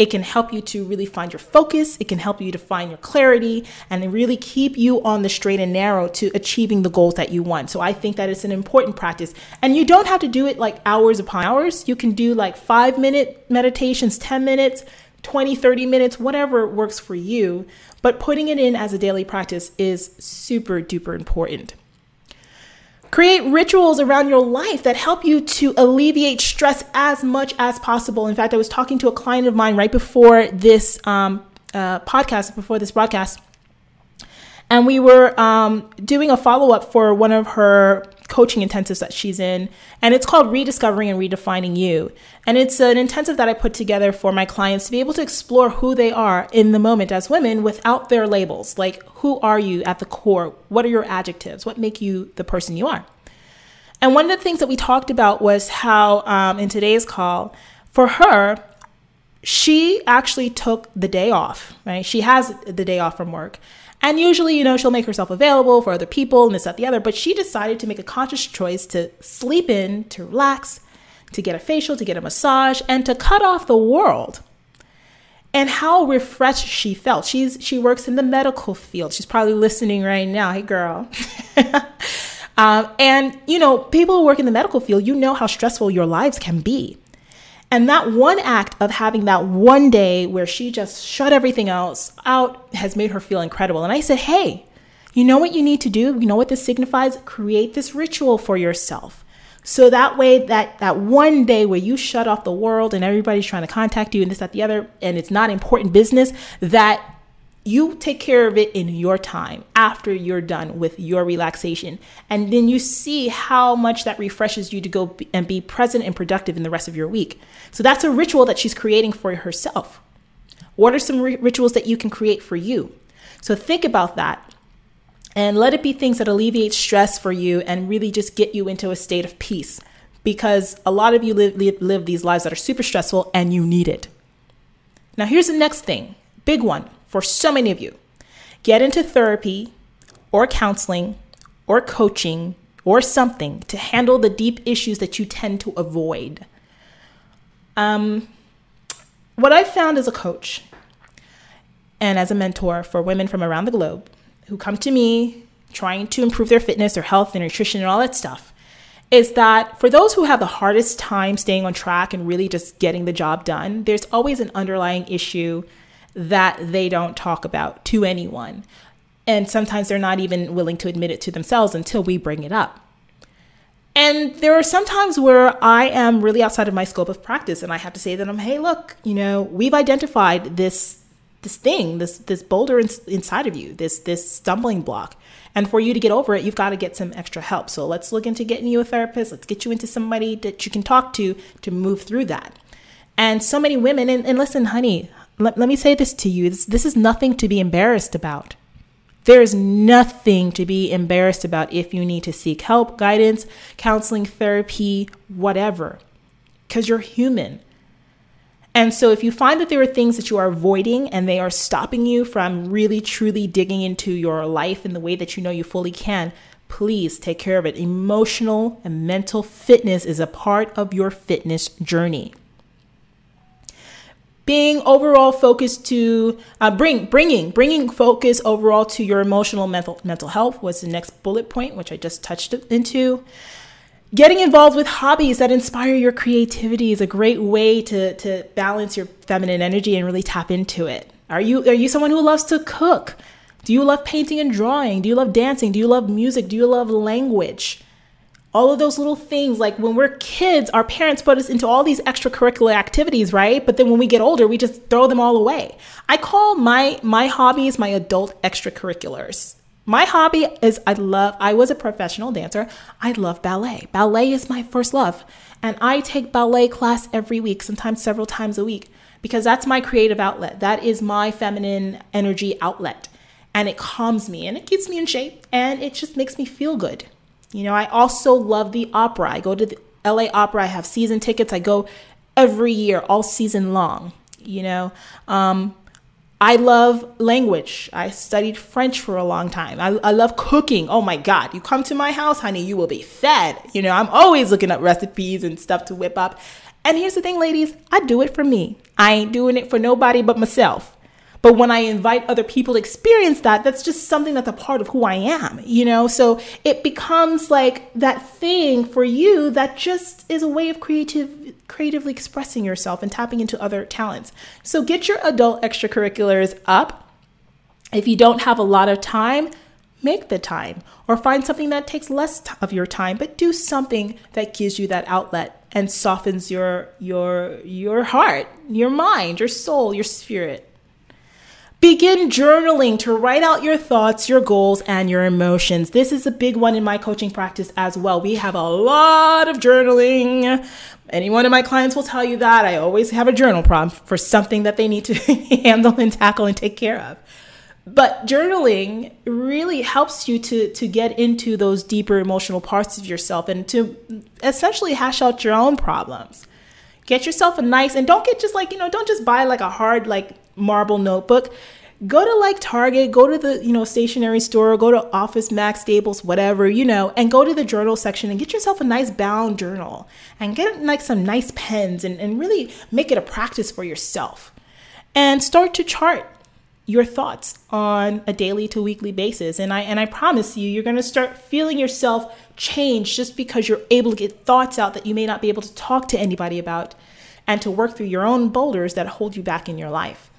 it can help you to really find your focus. It can help you to find your clarity and really keep you on the straight and narrow to achieving the goals that you want. So I think that it's an important practice. And you don't have to do it like hours upon hours. You can do like five minute meditations, 10 minutes, 20, 30 minutes, whatever works for you. But putting it in as a daily practice is super duper important. Create rituals around your life that help you to alleviate stress as much as possible. In fact, I was talking to a client of mine right before this um, uh, podcast, before this broadcast, And we were um, doing a follow up for one of her coaching intensives that she's in. And it's called Rediscovering and Redefining You. And it's an intensive that I put together for my clients to be able to explore who they are in the moment as women without their labels. Like, who are you at the core? What are your adjectives? What make you the person you are? And one of the things that we talked about was how, um, in today's call, for her, she actually took the day off, right? She has the day off from work. And usually, you know, she'll make herself available for other people and this, that, the other. But she decided to make a conscious choice to sleep in, to relax, to get a facial, to get a massage, and to cut off the world. And how refreshed she felt. She's she works in the medical field. She's probably listening right now. Hey, girl. um, and you know, people who work in the medical field, you know how stressful your lives can be. And that one act of having that one day where she just shut everything else out has made her feel incredible. And I said, hey, you know what you need to do? You know what this signifies? Create this ritual for yourself. So that way, that, that one day where you shut off the world and everybody's trying to contact you and this, that, the other, and it's not important business, that you take care of it in your time after you're done with your relaxation. And then you see how much that refreshes you to go and be present and productive in the rest of your week. So that's a ritual that she's creating for herself. What are some rituals that you can create for you? So think about that and let it be things that alleviate stress for you and really just get you into a state of peace because a lot of you live, live, live these lives that are super stressful and you need it. Now, here's the next thing big one for so many of you. Get into therapy or counseling or coaching or something to handle the deep issues that you tend to avoid. Um, what I've found as a coach and as a mentor for women from around the globe who come to me trying to improve their fitness, or health, and nutrition, and all that stuff is that for those who have the hardest time staying on track and really just getting the job done, there's always an underlying issue that they don't talk about to anyone. And sometimes they're not even willing to admit it to themselves until we bring it up. And there are some times where I am really outside of my scope of practice and I have to say that I'm, hey, look, you know, we've identified this this thing, this this boulder in, inside of you, this this stumbling block. And for you to get over it, you've got to get some extra help. So let's look into getting you a therapist. Let's get you into somebody that you can talk to to move through that. And so many women, and, and listen, honey, let, let me say this to you this, this is nothing to be embarrassed about. There is nothing to be embarrassed about if you need to seek help, guidance, counseling, therapy, whatever, because you're human. And so, if you find that there are things that you are avoiding and they are stopping you from really truly digging into your life in the way that you know you fully can, please take care of it. Emotional and mental fitness is a part of your fitness journey being overall focused to uh, bring bringing bringing focus overall to your emotional mental mental health was the next bullet point which i just touched into. Getting involved with hobbies that inspire your creativity is a great way to to balance your feminine energy and really tap into it. Are you are you someone who loves to cook? Do you love painting and drawing? Do you love dancing? Do you love music? Do you love language all of those little things like when we're kids our parents put us into all these extracurricular activities right? But then when we get older we just throw them all away. I call my my hobbies my adult extracurriculars. My hobby is i love i was a professional dancer. I love ballet. Ballet is my first love. And i take ballet class every week sometimes several times a week because that's my creative outlet. That is my feminine energy outlet. And it calms me and it keeps me in shape and it just makes me feel good you know, I also love the opera. I go to the LA Opera. I have season tickets. I go every year, all season long. You know, um, I love language. I studied French for a long time. I, I love cooking. Oh my God. You come to my house, honey, you will be fed. You know, I'm always looking up recipes and stuff to whip up. And here's the thing, ladies I do it for me. I ain't doing it for nobody but myself. But when I invite other people to experience that, that's just something that's a part of who I am, you know? So it becomes like that thing for you that just is a way of creative creatively expressing yourself and tapping into other talents. So get your adult extracurriculars up. If you don't have a lot of time, make the time or find something that takes less of your time, but do something that gives you that outlet and softens your your your heart, your mind, your soul, your spirit. Begin journaling to write out your thoughts, your goals, and your emotions. This is a big one in my coaching practice as well. We have a lot of journaling. Any one of my clients will tell you that. I always have a journal prompt for something that they need to handle and tackle and take care of. But journaling really helps you to, to get into those deeper emotional parts of yourself and to essentially hash out your own problems. Get yourself a nice, and don't get just like, you know, don't just buy like a hard, like marble notebook go to like Target, go to the, you know, stationery store, go to Office Max, Staples, whatever, you know, and go to the journal section and get yourself a nice bound journal and get like some nice pens and, and really make it a practice for yourself. And start to chart your thoughts on a daily to weekly basis. And I and I promise you, you're gonna start feeling yourself change just because you're able to get thoughts out that you may not be able to talk to anybody about and to work through your own boulders that hold you back in your life.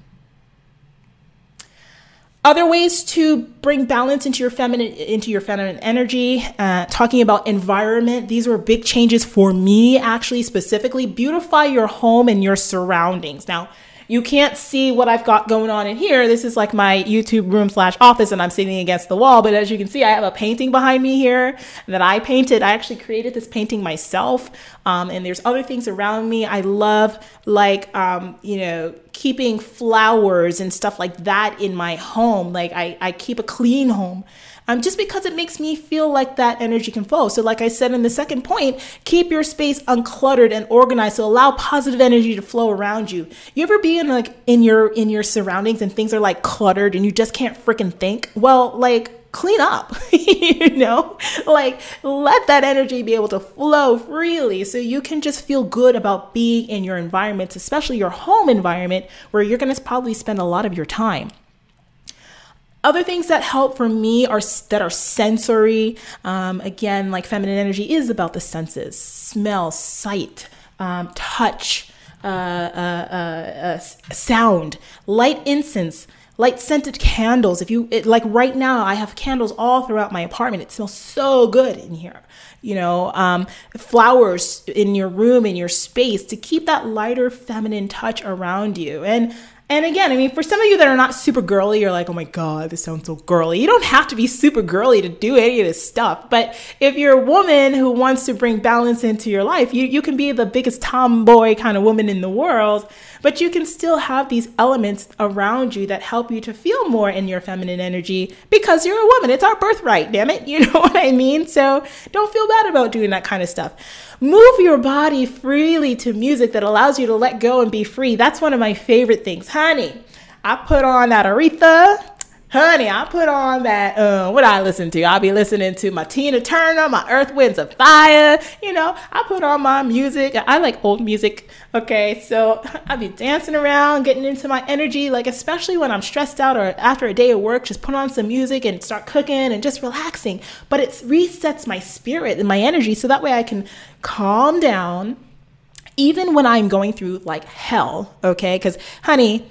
Other ways to bring balance into your feminine into your feminine energy. Uh, talking about environment, these were big changes for me actually specifically. Beautify your home and your surroundings. Now, you can't see what I've got going on in here. This is like my YouTube room slash office, and I'm sitting against the wall. But as you can see, I have a painting behind me here that I painted. I actually created this painting myself. Um, and there's other things around me. I love like um, you know keeping flowers and stuff like that in my home. Like I, I keep a clean home um, just because it makes me feel like that energy can flow. So, like I said in the second point, keep your space uncluttered and organized. So allow positive energy to flow around you. You ever be in like in your in your surroundings and things are like cluttered and you just can't freaking think? Well, like clean up, you know? Like, let that energy be able to flow freely so you can just feel good about being in your environments, especially your home environment where you're gonna probably spend a lot of your time. Other things that help for me are that are sensory. Um, again, like feminine energy is about the senses: smell, sight, um, touch, uh, uh, uh, uh sound, light incense, light scented candles. If you it, like, right now I have candles all throughout my apartment. It smells so good in here. You know, um, flowers in your room, in your space to keep that lighter feminine touch around you. And and again, I mean, for some of you that are not super girly, you're like, oh my God, this sounds so girly. You don't have to be super girly to do any of this stuff. But if you're a woman who wants to bring balance into your life, you, you can be the biggest tomboy kind of woman in the world, but you can still have these elements around you that help you to feel more in your feminine energy because you're a woman. It's our birthright, damn it. You know what I mean? So don't feel bad about doing that kind of stuff. Move your body freely to music that allows you to let go and be free. That's one of my favorite things. Honey, I put on that Aretha honey, I put on that, uh, what I listen to? I'll be listening to my Tina Turner, my Earth, Wind & Fire. You know, I put on my music. I like old music. Okay. So I'll be dancing around, getting into my energy, like, especially when I'm stressed out or after a day of work, just put on some music and start cooking and just relaxing. But it resets my spirit and my energy so that way I can calm down even when I'm going through like hell. Okay. Because, honey,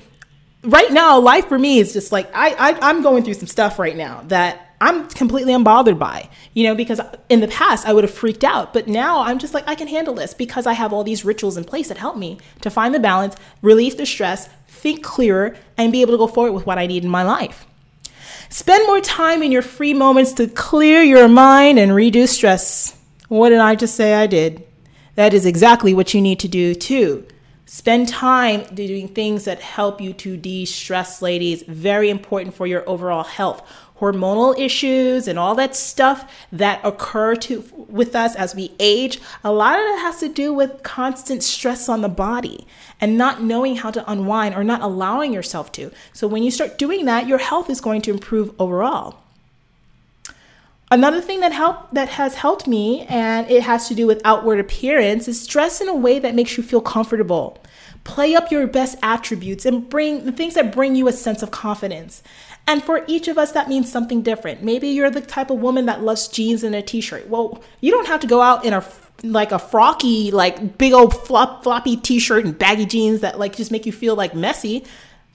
right now, life for me is just like I, I I'm going through some stuff right now that I'm completely unbothered by, you know, because in the past I would have freaked out, but now I'm just like, I can handle this because I have all these rituals in place that help me to find the balance, release the stress, think clearer, and be able to go forward with what I need in my life. Spend more time in your free moments to clear your mind and reduce stress. What did I just say I did? That is exactly what you need to do too. Spend time doing things that help you to de stress, ladies. Very important for your overall health. Hormonal issues and all that stuff that occur to with us as we age, a lot of it has to do with constant stress on the body and not knowing how to unwind or not allowing yourself to. So when you start doing that, your health is going to improve overall. Another thing that help that has helped me, and it has to do with outward appearance, is dress in a way that makes you feel comfortable. Play up your best attributes and bring the things that bring you a sense of confidence. And for each of us, that means something different. Maybe you're the type of woman that loves jeans and a t-shirt. Well, you don't have to go out in a like a frocky, like big old flop, floppy t-shirt and baggy jeans that like just make you feel like messy.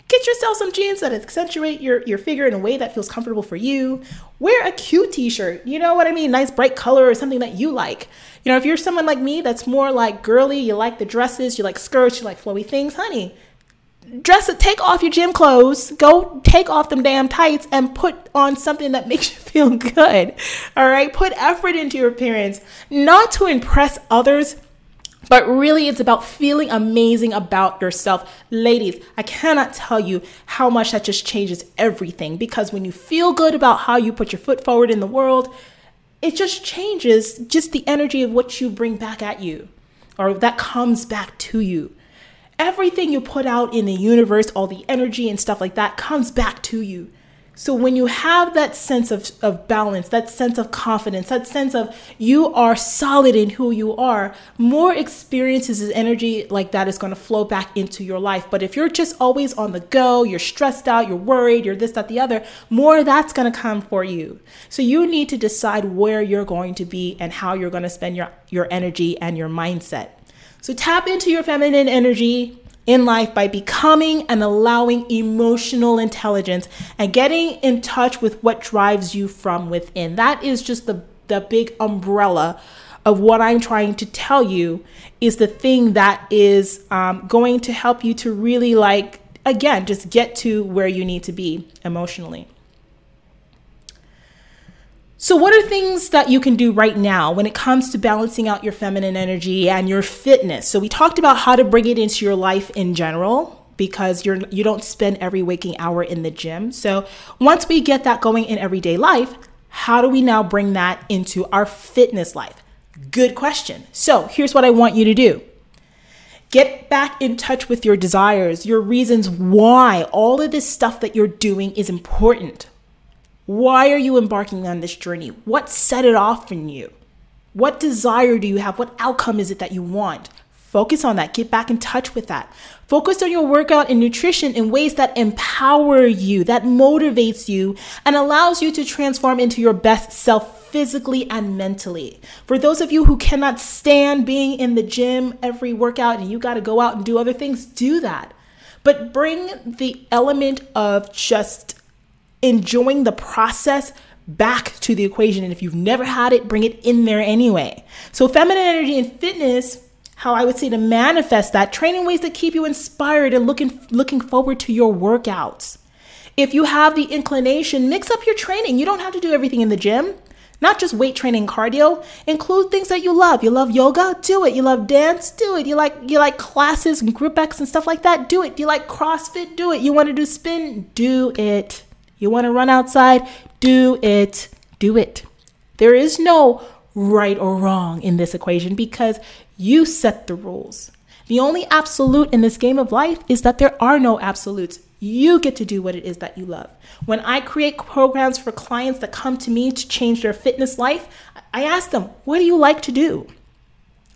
Get yourself some jeans that accentuate your, your figure in a way that feels comfortable for you. Wear a cute t shirt. You know what I mean? Nice bright color or something that you like. You know, if you're someone like me that's more like girly, you like the dresses, you like skirts, you like flowy things, honey, dress it, take off your gym clothes, go take off them damn tights and put on something that makes you feel good. All right. Put effort into your appearance, not to impress others, but really it's about feeling amazing about yourself. Ladies, I cannot tell you how much that just changes everything because when you feel good about how you put your foot forward in the world, it just changes just the energy of what you bring back at you or that comes back to you everything you put out in the universe, all the energy and stuff like that, comes back to you. So when you have that sense of, of balance, that sense of confidence, that sense of you are solid in who you are, more experiences and energy like that is going to flow back into your life. But if you're just always on the go, you're stressed out, you're worried, you're this, that, the other, more that's going to come for you. So you need to decide where you're going to be and how you're going to spend your, your energy and your mindset. So tap into your feminine energy in life by becoming and allowing emotional intelligence and getting in touch with what drives you from within. That is just the, the big umbrella of what I'm trying to tell you is the thing that is um, going to help you to really like, again, just get to where you need to be emotionally. So, what are things that you can do right now when it comes to balancing out your feminine energy and your fitness? So, we talked about how to bring it into your life in general because you're you don't spend every waking hour in the gym. So, once we get that going in everyday life, how do we now bring that into our fitness life? Good question. So, here's what I want you to do. Get back in touch with your desires, your reasons why all of this stuff that you're doing is important. Why are you embarking on this journey? What set it off in you? What desire do you have? What outcome is it that you want? Focus on that. Get back in touch with that. Focus on your workout and nutrition in ways that empower you, that motivates you, and allows you to transform into your best self physically and mentally. For those of you who cannot stand being in the gym every workout and you got to go out and do other things, do that. But bring the element of just enjoying the process back to the equation. And if you've never had it, bring it in there anyway. So, feminine energy and fitness, how I would say to manifest that, training ways that keep you inspired and looking looking forward to your workouts. If you have the inclination, mix up your training. You don't have to do everything in the gym. Not just weight training cardio. Include things that you love. You love yoga? Do it. You love dance? Do it. You like you like classes and group X and stuff like that? Do it. Do you like CrossFit? Do it. You want to do spin? Do it. You want to run outside? Do it. Do it. There is no right or wrong in this equation because you set the rules. The only absolute in this game of life is that there are no absolutes. You get to do what it is that you love. When I create programs for clients that come to me to change their fitness life, I ask them, What do you like to do?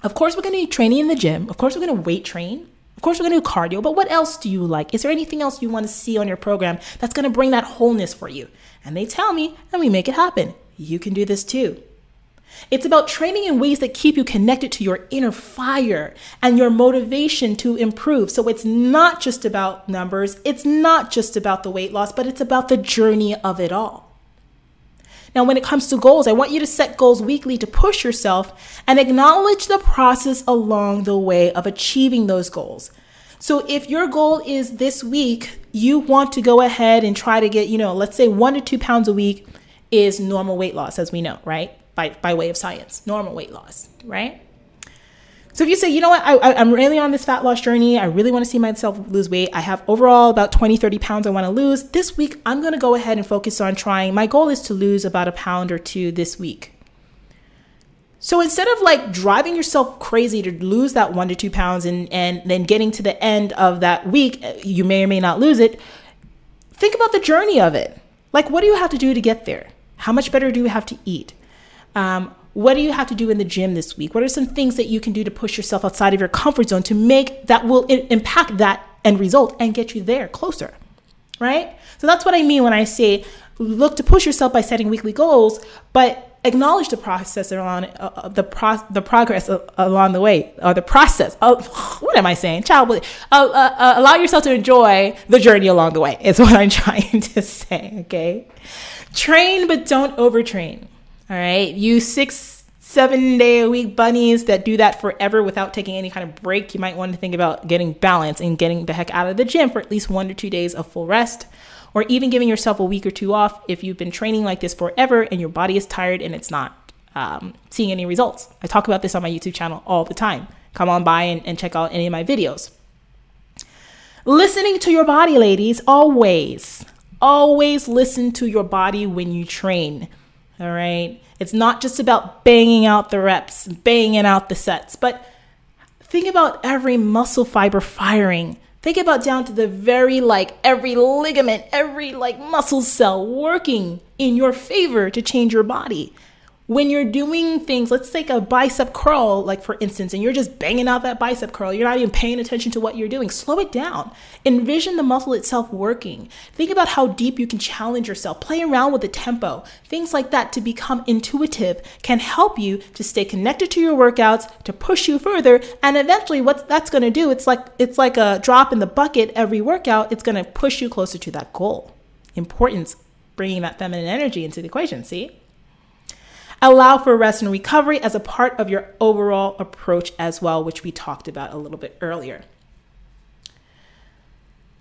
Of course, we're going to be training in the gym. Of course, we're going to weight train. Of course, we're going to do cardio, but what else do you like? Is there anything else you want to see on your program that's going to bring that wholeness for you? And they tell me, and we make it happen. You can do this too. It's about training in ways that keep you connected to your inner fire and your motivation to improve. So it's not just about numbers, it's not just about the weight loss, but it's about the journey of it all. Now, when it comes to goals, I want you to set goals weekly to push yourself and acknowledge the process along the way of achieving those goals. So, if your goal is this week, you want to go ahead and try to get, you know, let's say one to two pounds a week is normal weight loss, as we know, right? By, by way of science, normal weight loss, right? So if you say, you know what, I, am really on this fat loss journey, I really want to see myself lose weight, I have overall about 20, 30 pounds I want to lose, this week I'm going to go ahead and focus on trying. My goal is to lose about a pound or two this week. So instead of like driving yourself crazy to lose that one to two pounds and, and then getting to the end of that week, you may or may not lose it, think about the journey of it. Like, what do you have to do to get there? How much better do you have to eat? Um, what do you have to do in the gym this week? What are some things that you can do to push yourself outside of your comfort zone to make that will impact that end result and get you there closer? Right? So that's what I mean when I say look to push yourself by setting weekly goals, but acknowledge the process along uh, uh the pro- the progress uh, along the way or the process. Uh, what am I saying? Child, uh, uh, allow yourself to enjoy the journey along the way. Is what I'm trying to say. Okay, train but don't overtrain. All right. You six seven day a week bunnies that do that forever without taking any kind of break, you might want to think about getting balance and getting the heck out of the gym for at least one to two days of full rest, or even giving yourself a week or two off if you've been training like this forever and your body is tired and it's not um, seeing any results. I talk about this on my YouTube channel all the time. Come on by and, and check out any of my videos. Listening to your body, ladies, always, always listen to your body when you train. All right. It's not just about banging out the reps, banging out the sets, but think about every muscle fiber firing. Think about down to the very like every ligament, every like muscle cell working in your favor to change your body when you're doing things, let's take a bicep curl, like for instance, and you're just banging out that bicep curl, you're not even paying attention to what you're doing. Slow it down. Envision the muscle itself working. Think about how deep you can challenge yourself. Play around with the tempo. Things like that to become intuitive can help you to stay connected to your workouts, to push you further, and eventually what that's going to do, it's like it's like a drop in the bucket every workout, it's going to push you closer to that goal. Importance bringing that feminine energy into the equation, see? Allow for rest and recovery as a part of your overall approach as well, which we talked about a little bit earlier.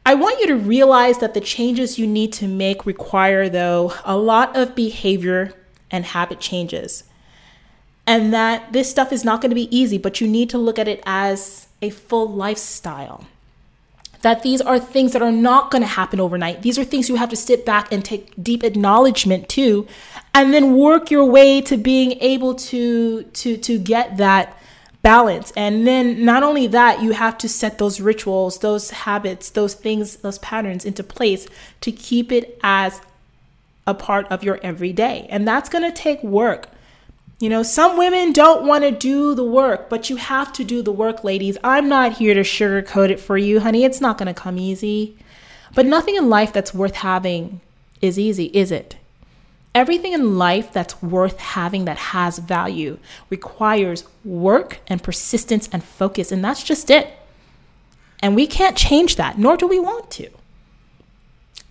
I want you to realize that the changes you need to make require, though, a lot of behavior and habit changes. And that this stuff is not going to be easy, but you need to look at it as a full lifestyle that these are things that are not going to happen overnight. These are things you have to sit back and take deep acknowledgement to and then work your way to being able to to to get that balance. And then not only that, you have to set those rituals, those habits, those things, those patterns into place to keep it as a part of your everyday. And that's going to take work. You know, some women don't want to do the work, but you have to do the work, ladies. I'm not here to sugarcoat it for you, honey. It's not going to come easy. But nothing in life that's worth having is easy, is it? Everything in life that's worth having that has value requires work and persistence and focus, and that's just it. And we can't change that, nor do we want to.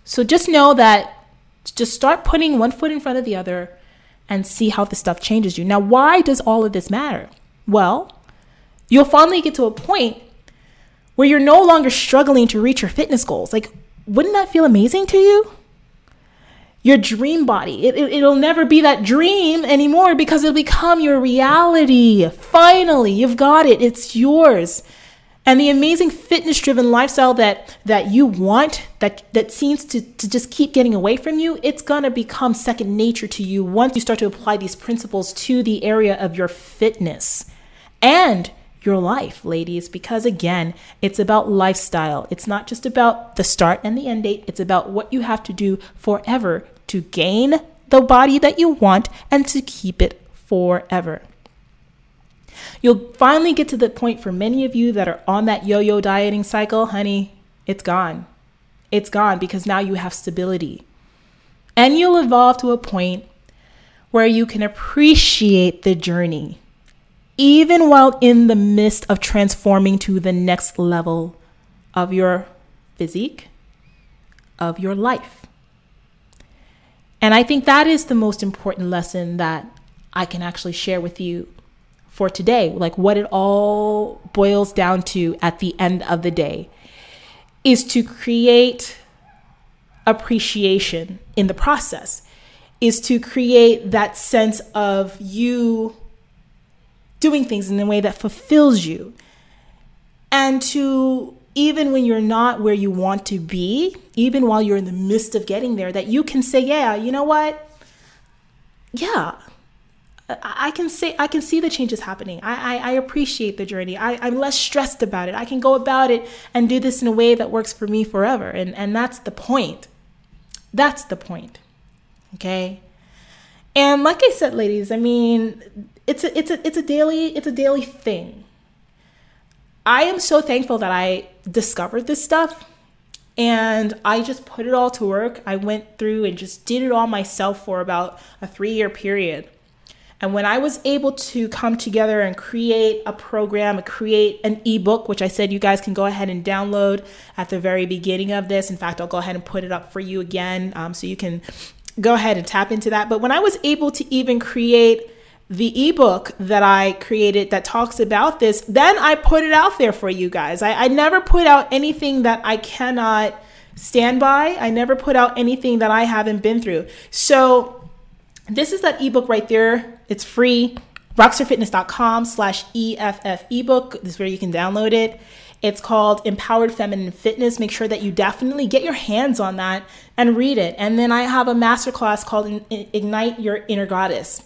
So just know that just start putting one foot in front of the other and see how this stuff changes you. Now, why does all of this matter? Well, you'll finally get to a point where you're no longer struggling to reach your fitness goals. Like, wouldn't that feel amazing to you? Your dream body. It, it, it'll never be that dream anymore because it'll become your reality. Finally, you've got it. It's yours and the amazing fitness driven lifestyle that that you want that that seems to, to just keep getting away from you it's going to become second nature to you once you start to apply these principles to the area of your fitness and your life ladies because again it's about lifestyle. It's not just about the start and the end date. It's about what you have to do forever to gain the body that you want and to keep it forever You'll finally get to the point for many of you that are on that yo yo dieting cycle, honey, it's gone. It's gone because now you have stability. And you'll evolve to a point where you can appreciate the journey, even while in the midst of transforming to the next level of your physique, of your life. And I think that is the most important lesson that I can actually share with you for today, like what it all boils down to at the end of the day, is to create appreciation in the process, is to create that sense of you doing things in a way that fulfills you. And to, even when you're not where you want to be, even while you're in the midst of getting there, that you can say, yeah, you know what? Yeah, I can say I can see the changes happening. I, I, I appreciate the journey. I, I'm less stressed about it. I can go about it and do this in a way that works for me forever. And and that's the point. That's the point. Okay. And like I said, ladies, I mean, it's a it's a it's a daily it's a daily thing. I am so thankful that I discovered this stuff and I just put it all to work. I went through and just did it all myself for about a three year period. And when I was able to come together and create a program, create an ebook, which I said you guys can go ahead and download at the very beginning of this. In fact, I'll go ahead and put it up for you again um, so you can go ahead and tap into that. But when I was able to even create the ebook that I created that talks about this, then I put it out there for you guys. I, I never put out anything that I cannot stand by. I never put out anything that I haven't been through. So this is that ebook right there. It's free. Roxstarfitness.com slash EFF ebook. This is where you can download it. It's called Empowered Feminine Fitness. Make sure that you definitely get your hands on that and read it. And then I have a masterclass called Ignite Your Inner Goddess.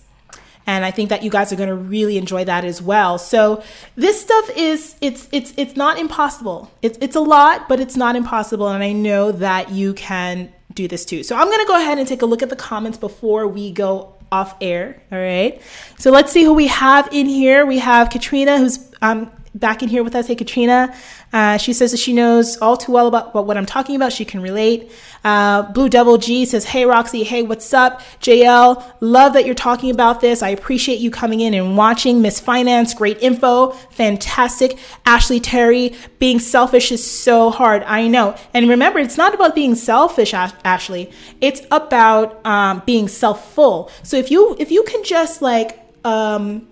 And I think that you guys are going to really enjoy that as well. So this stuff is it's it's it's not impossible. It's it's a lot, but it's not impossible. And I know that you can do this too. So I'm to go ahead and take a look at the comments before we go off air. All right. So let's see who we have in here. We have Katrina, who's um, back in here with us. Hey, Katrina. Uh, she says that she knows all too well about, about what I'm talking about. She can relate. Uh, Blue Devil G says, Hey, Roxy. Hey, what's up? JL, love that you're talking about this. I appreciate you coming in and watching. Miss Finance, great info. Fantastic. Ashley Terry, being selfish is so hard. I know. And remember, it's not about being selfish, Ash- Ashley. It's about um, being self full. So if you, if you can just like, um,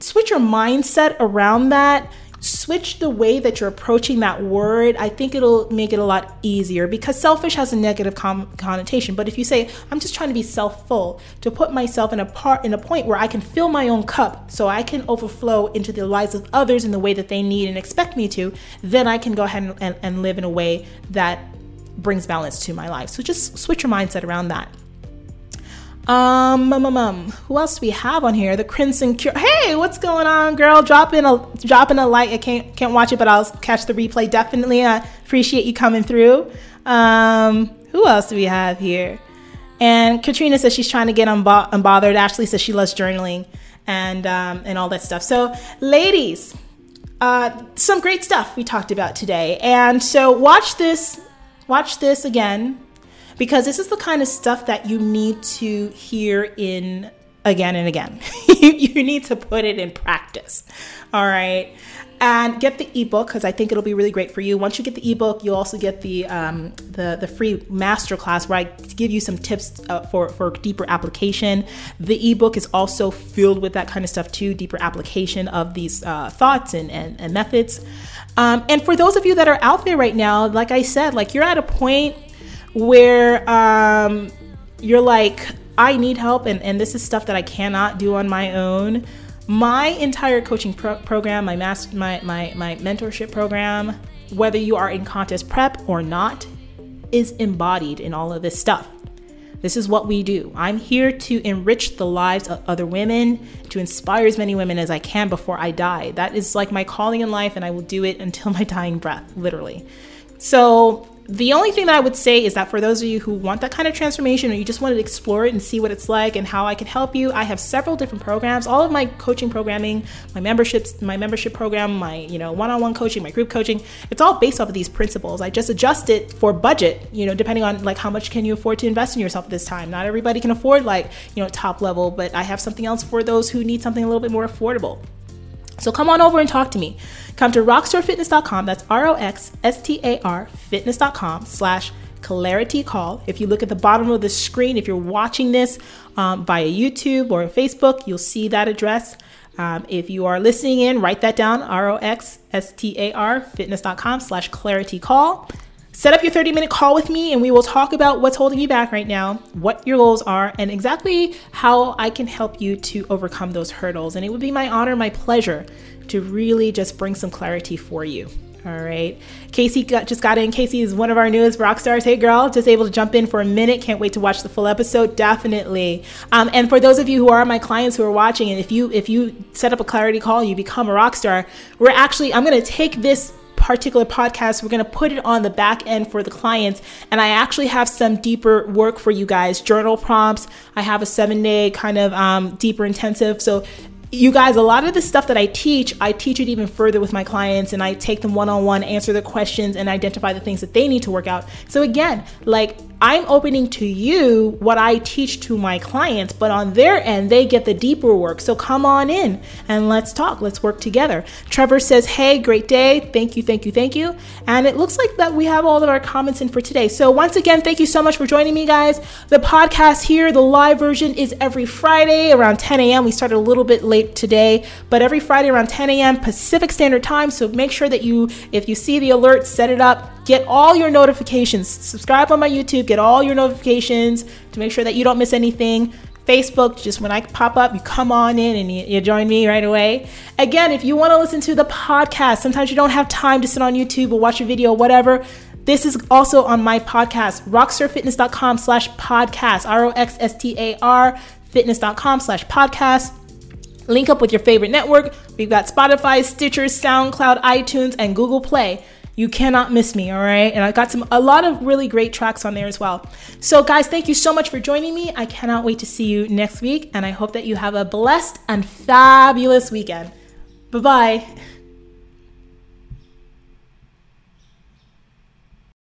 switch your mindset around that. Switch the way that you're approaching that word. I think it'll make it a lot easier because selfish has a negative com- connotation. But if you say i'm just trying to be self-full to put myself in a part in a point where i can fill my own cup so i can overflow into the lives of others in the way that they need and expect me to then i can go ahead and, and, and live in a way that brings balance to my life. So just switch your mindset around that um, um, um, um, who else do we have on here? The Crimson Cure. Hey, what's going on, girl? Drop in a drop in a like. I can't can't watch it, but I'll catch the replay. Definitely, I appreciate you coming through. Um, who else do we have here? And Katrina says she's trying to get unbo- unbothered. Ashley says she loves journaling and um, and all that stuff. So, ladies, uh, some great stuff we talked about today. And so, watch this, watch this again because this is the kind of stuff that you need to hear in again and again. you need to put it in practice. All right. And get the ebook because I think it'll be really great for you. Once you get the ebook, you'll also get the um, the the free masterclass where I give you some tips uh, for for deeper application. The ebook is also filled with that kind of stuff too, deeper application of these uh, thoughts and, and, and methods. Um, and for those of you that are out there right now, like I said, like you're at a point where um, you're like, I need help, and, and this is stuff that I cannot do on my own. My entire coaching pro- program, my, master, my, my, my mentorship program, whether you are in contest prep or not, is embodied in all of this stuff. This is what we do. I'm here to enrich the lives of other women, to inspire as many women as I can before I die. That is like my calling in life, and I will do it until my dying breath, literally. So, the only thing that I would say is that for those of you who want that kind of transformation or you just want to explore it and see what it's like and how I can help you, I have several different programs. All of my coaching programming, my memberships, my membership program, my, you know, one-on-one coaching, my group coaching, it's all based off of these principles. I just adjust it for budget, you know, depending on like how much can you afford to invest in yourself at this time. Not everybody can afford like, you know, top level, but I have something else for those who need something a little bit more affordable. So come on over and talk to me. Come to roxstarfitness.com. That's R O X S T A R fitness.com slash clarity call. If you look at the bottom of the screen, if you're watching this um, via YouTube or Facebook, you'll see that address. Um, if you are listening in, write that down R O X S T A R fitness.com slash clarity call. Set up your 30 minute call with me and we will talk about what's holding you back right now, what your goals are, and exactly how I can help you to overcome those hurdles. And it would be my honor, my pleasure to really just bring some clarity for you. All right. Casey got, just got in. Casey is one of our newest rock stars. Hey, girl, just able to jump in for a minute. Can't wait to watch the full episode. Definitely. Um, and for those of you who are my clients who are watching, and if you if you set up a clarity call, you become a rock star. We're actually I'm going to take this particular podcast, we're going to put it on the back end for the clients. And I actually have some deeper work for you guys journal prompts. I have a seven day kind of um, deeper intensive. So you guys, a lot of the stuff that I teach, I teach it even further with my clients and I take them one on one, answer their questions, and identify the things that they need to work out. So, again, like I'm opening to you what I teach to my clients, but on their end, they get the deeper work. So come on in and let's talk. Let's work together. Trevor says, Hey, great day. Thank you, thank you, thank you. And it looks like that we have all of our comments in for today. So once again, thank you so much for joining me, guys. The podcast here, the live version, is every Friday around 10 a.m. We started a little bit late today, but every Friday around 10 a.m. Pacific Standard Time. So make sure that you, if you see the alert, set it up get all your notifications. Subscribe on my YouTube, get all your notifications to make sure that you don't miss anything. Facebook, just when I pop up, you come on in and you, you join me right away. Again, if you want to listen to the podcast, sometimes you don't have time to sit on YouTube or watch a video, whatever. This is also on my podcast, roxstarfitness.com slash podcast, R-O-X-S-T-A-R, fitness.com slash podcast. Link up with your favorite network. We've got Spotify, Stitcher, SoundCloud, iTunes, and Google Play. You cannot miss me, all right? And I got some a lot of really great tracks on there as well. So guys, thank you so much for joining me. I cannot wait to see you next week and I hope that you have a blessed and fabulous weekend. Bye-bye.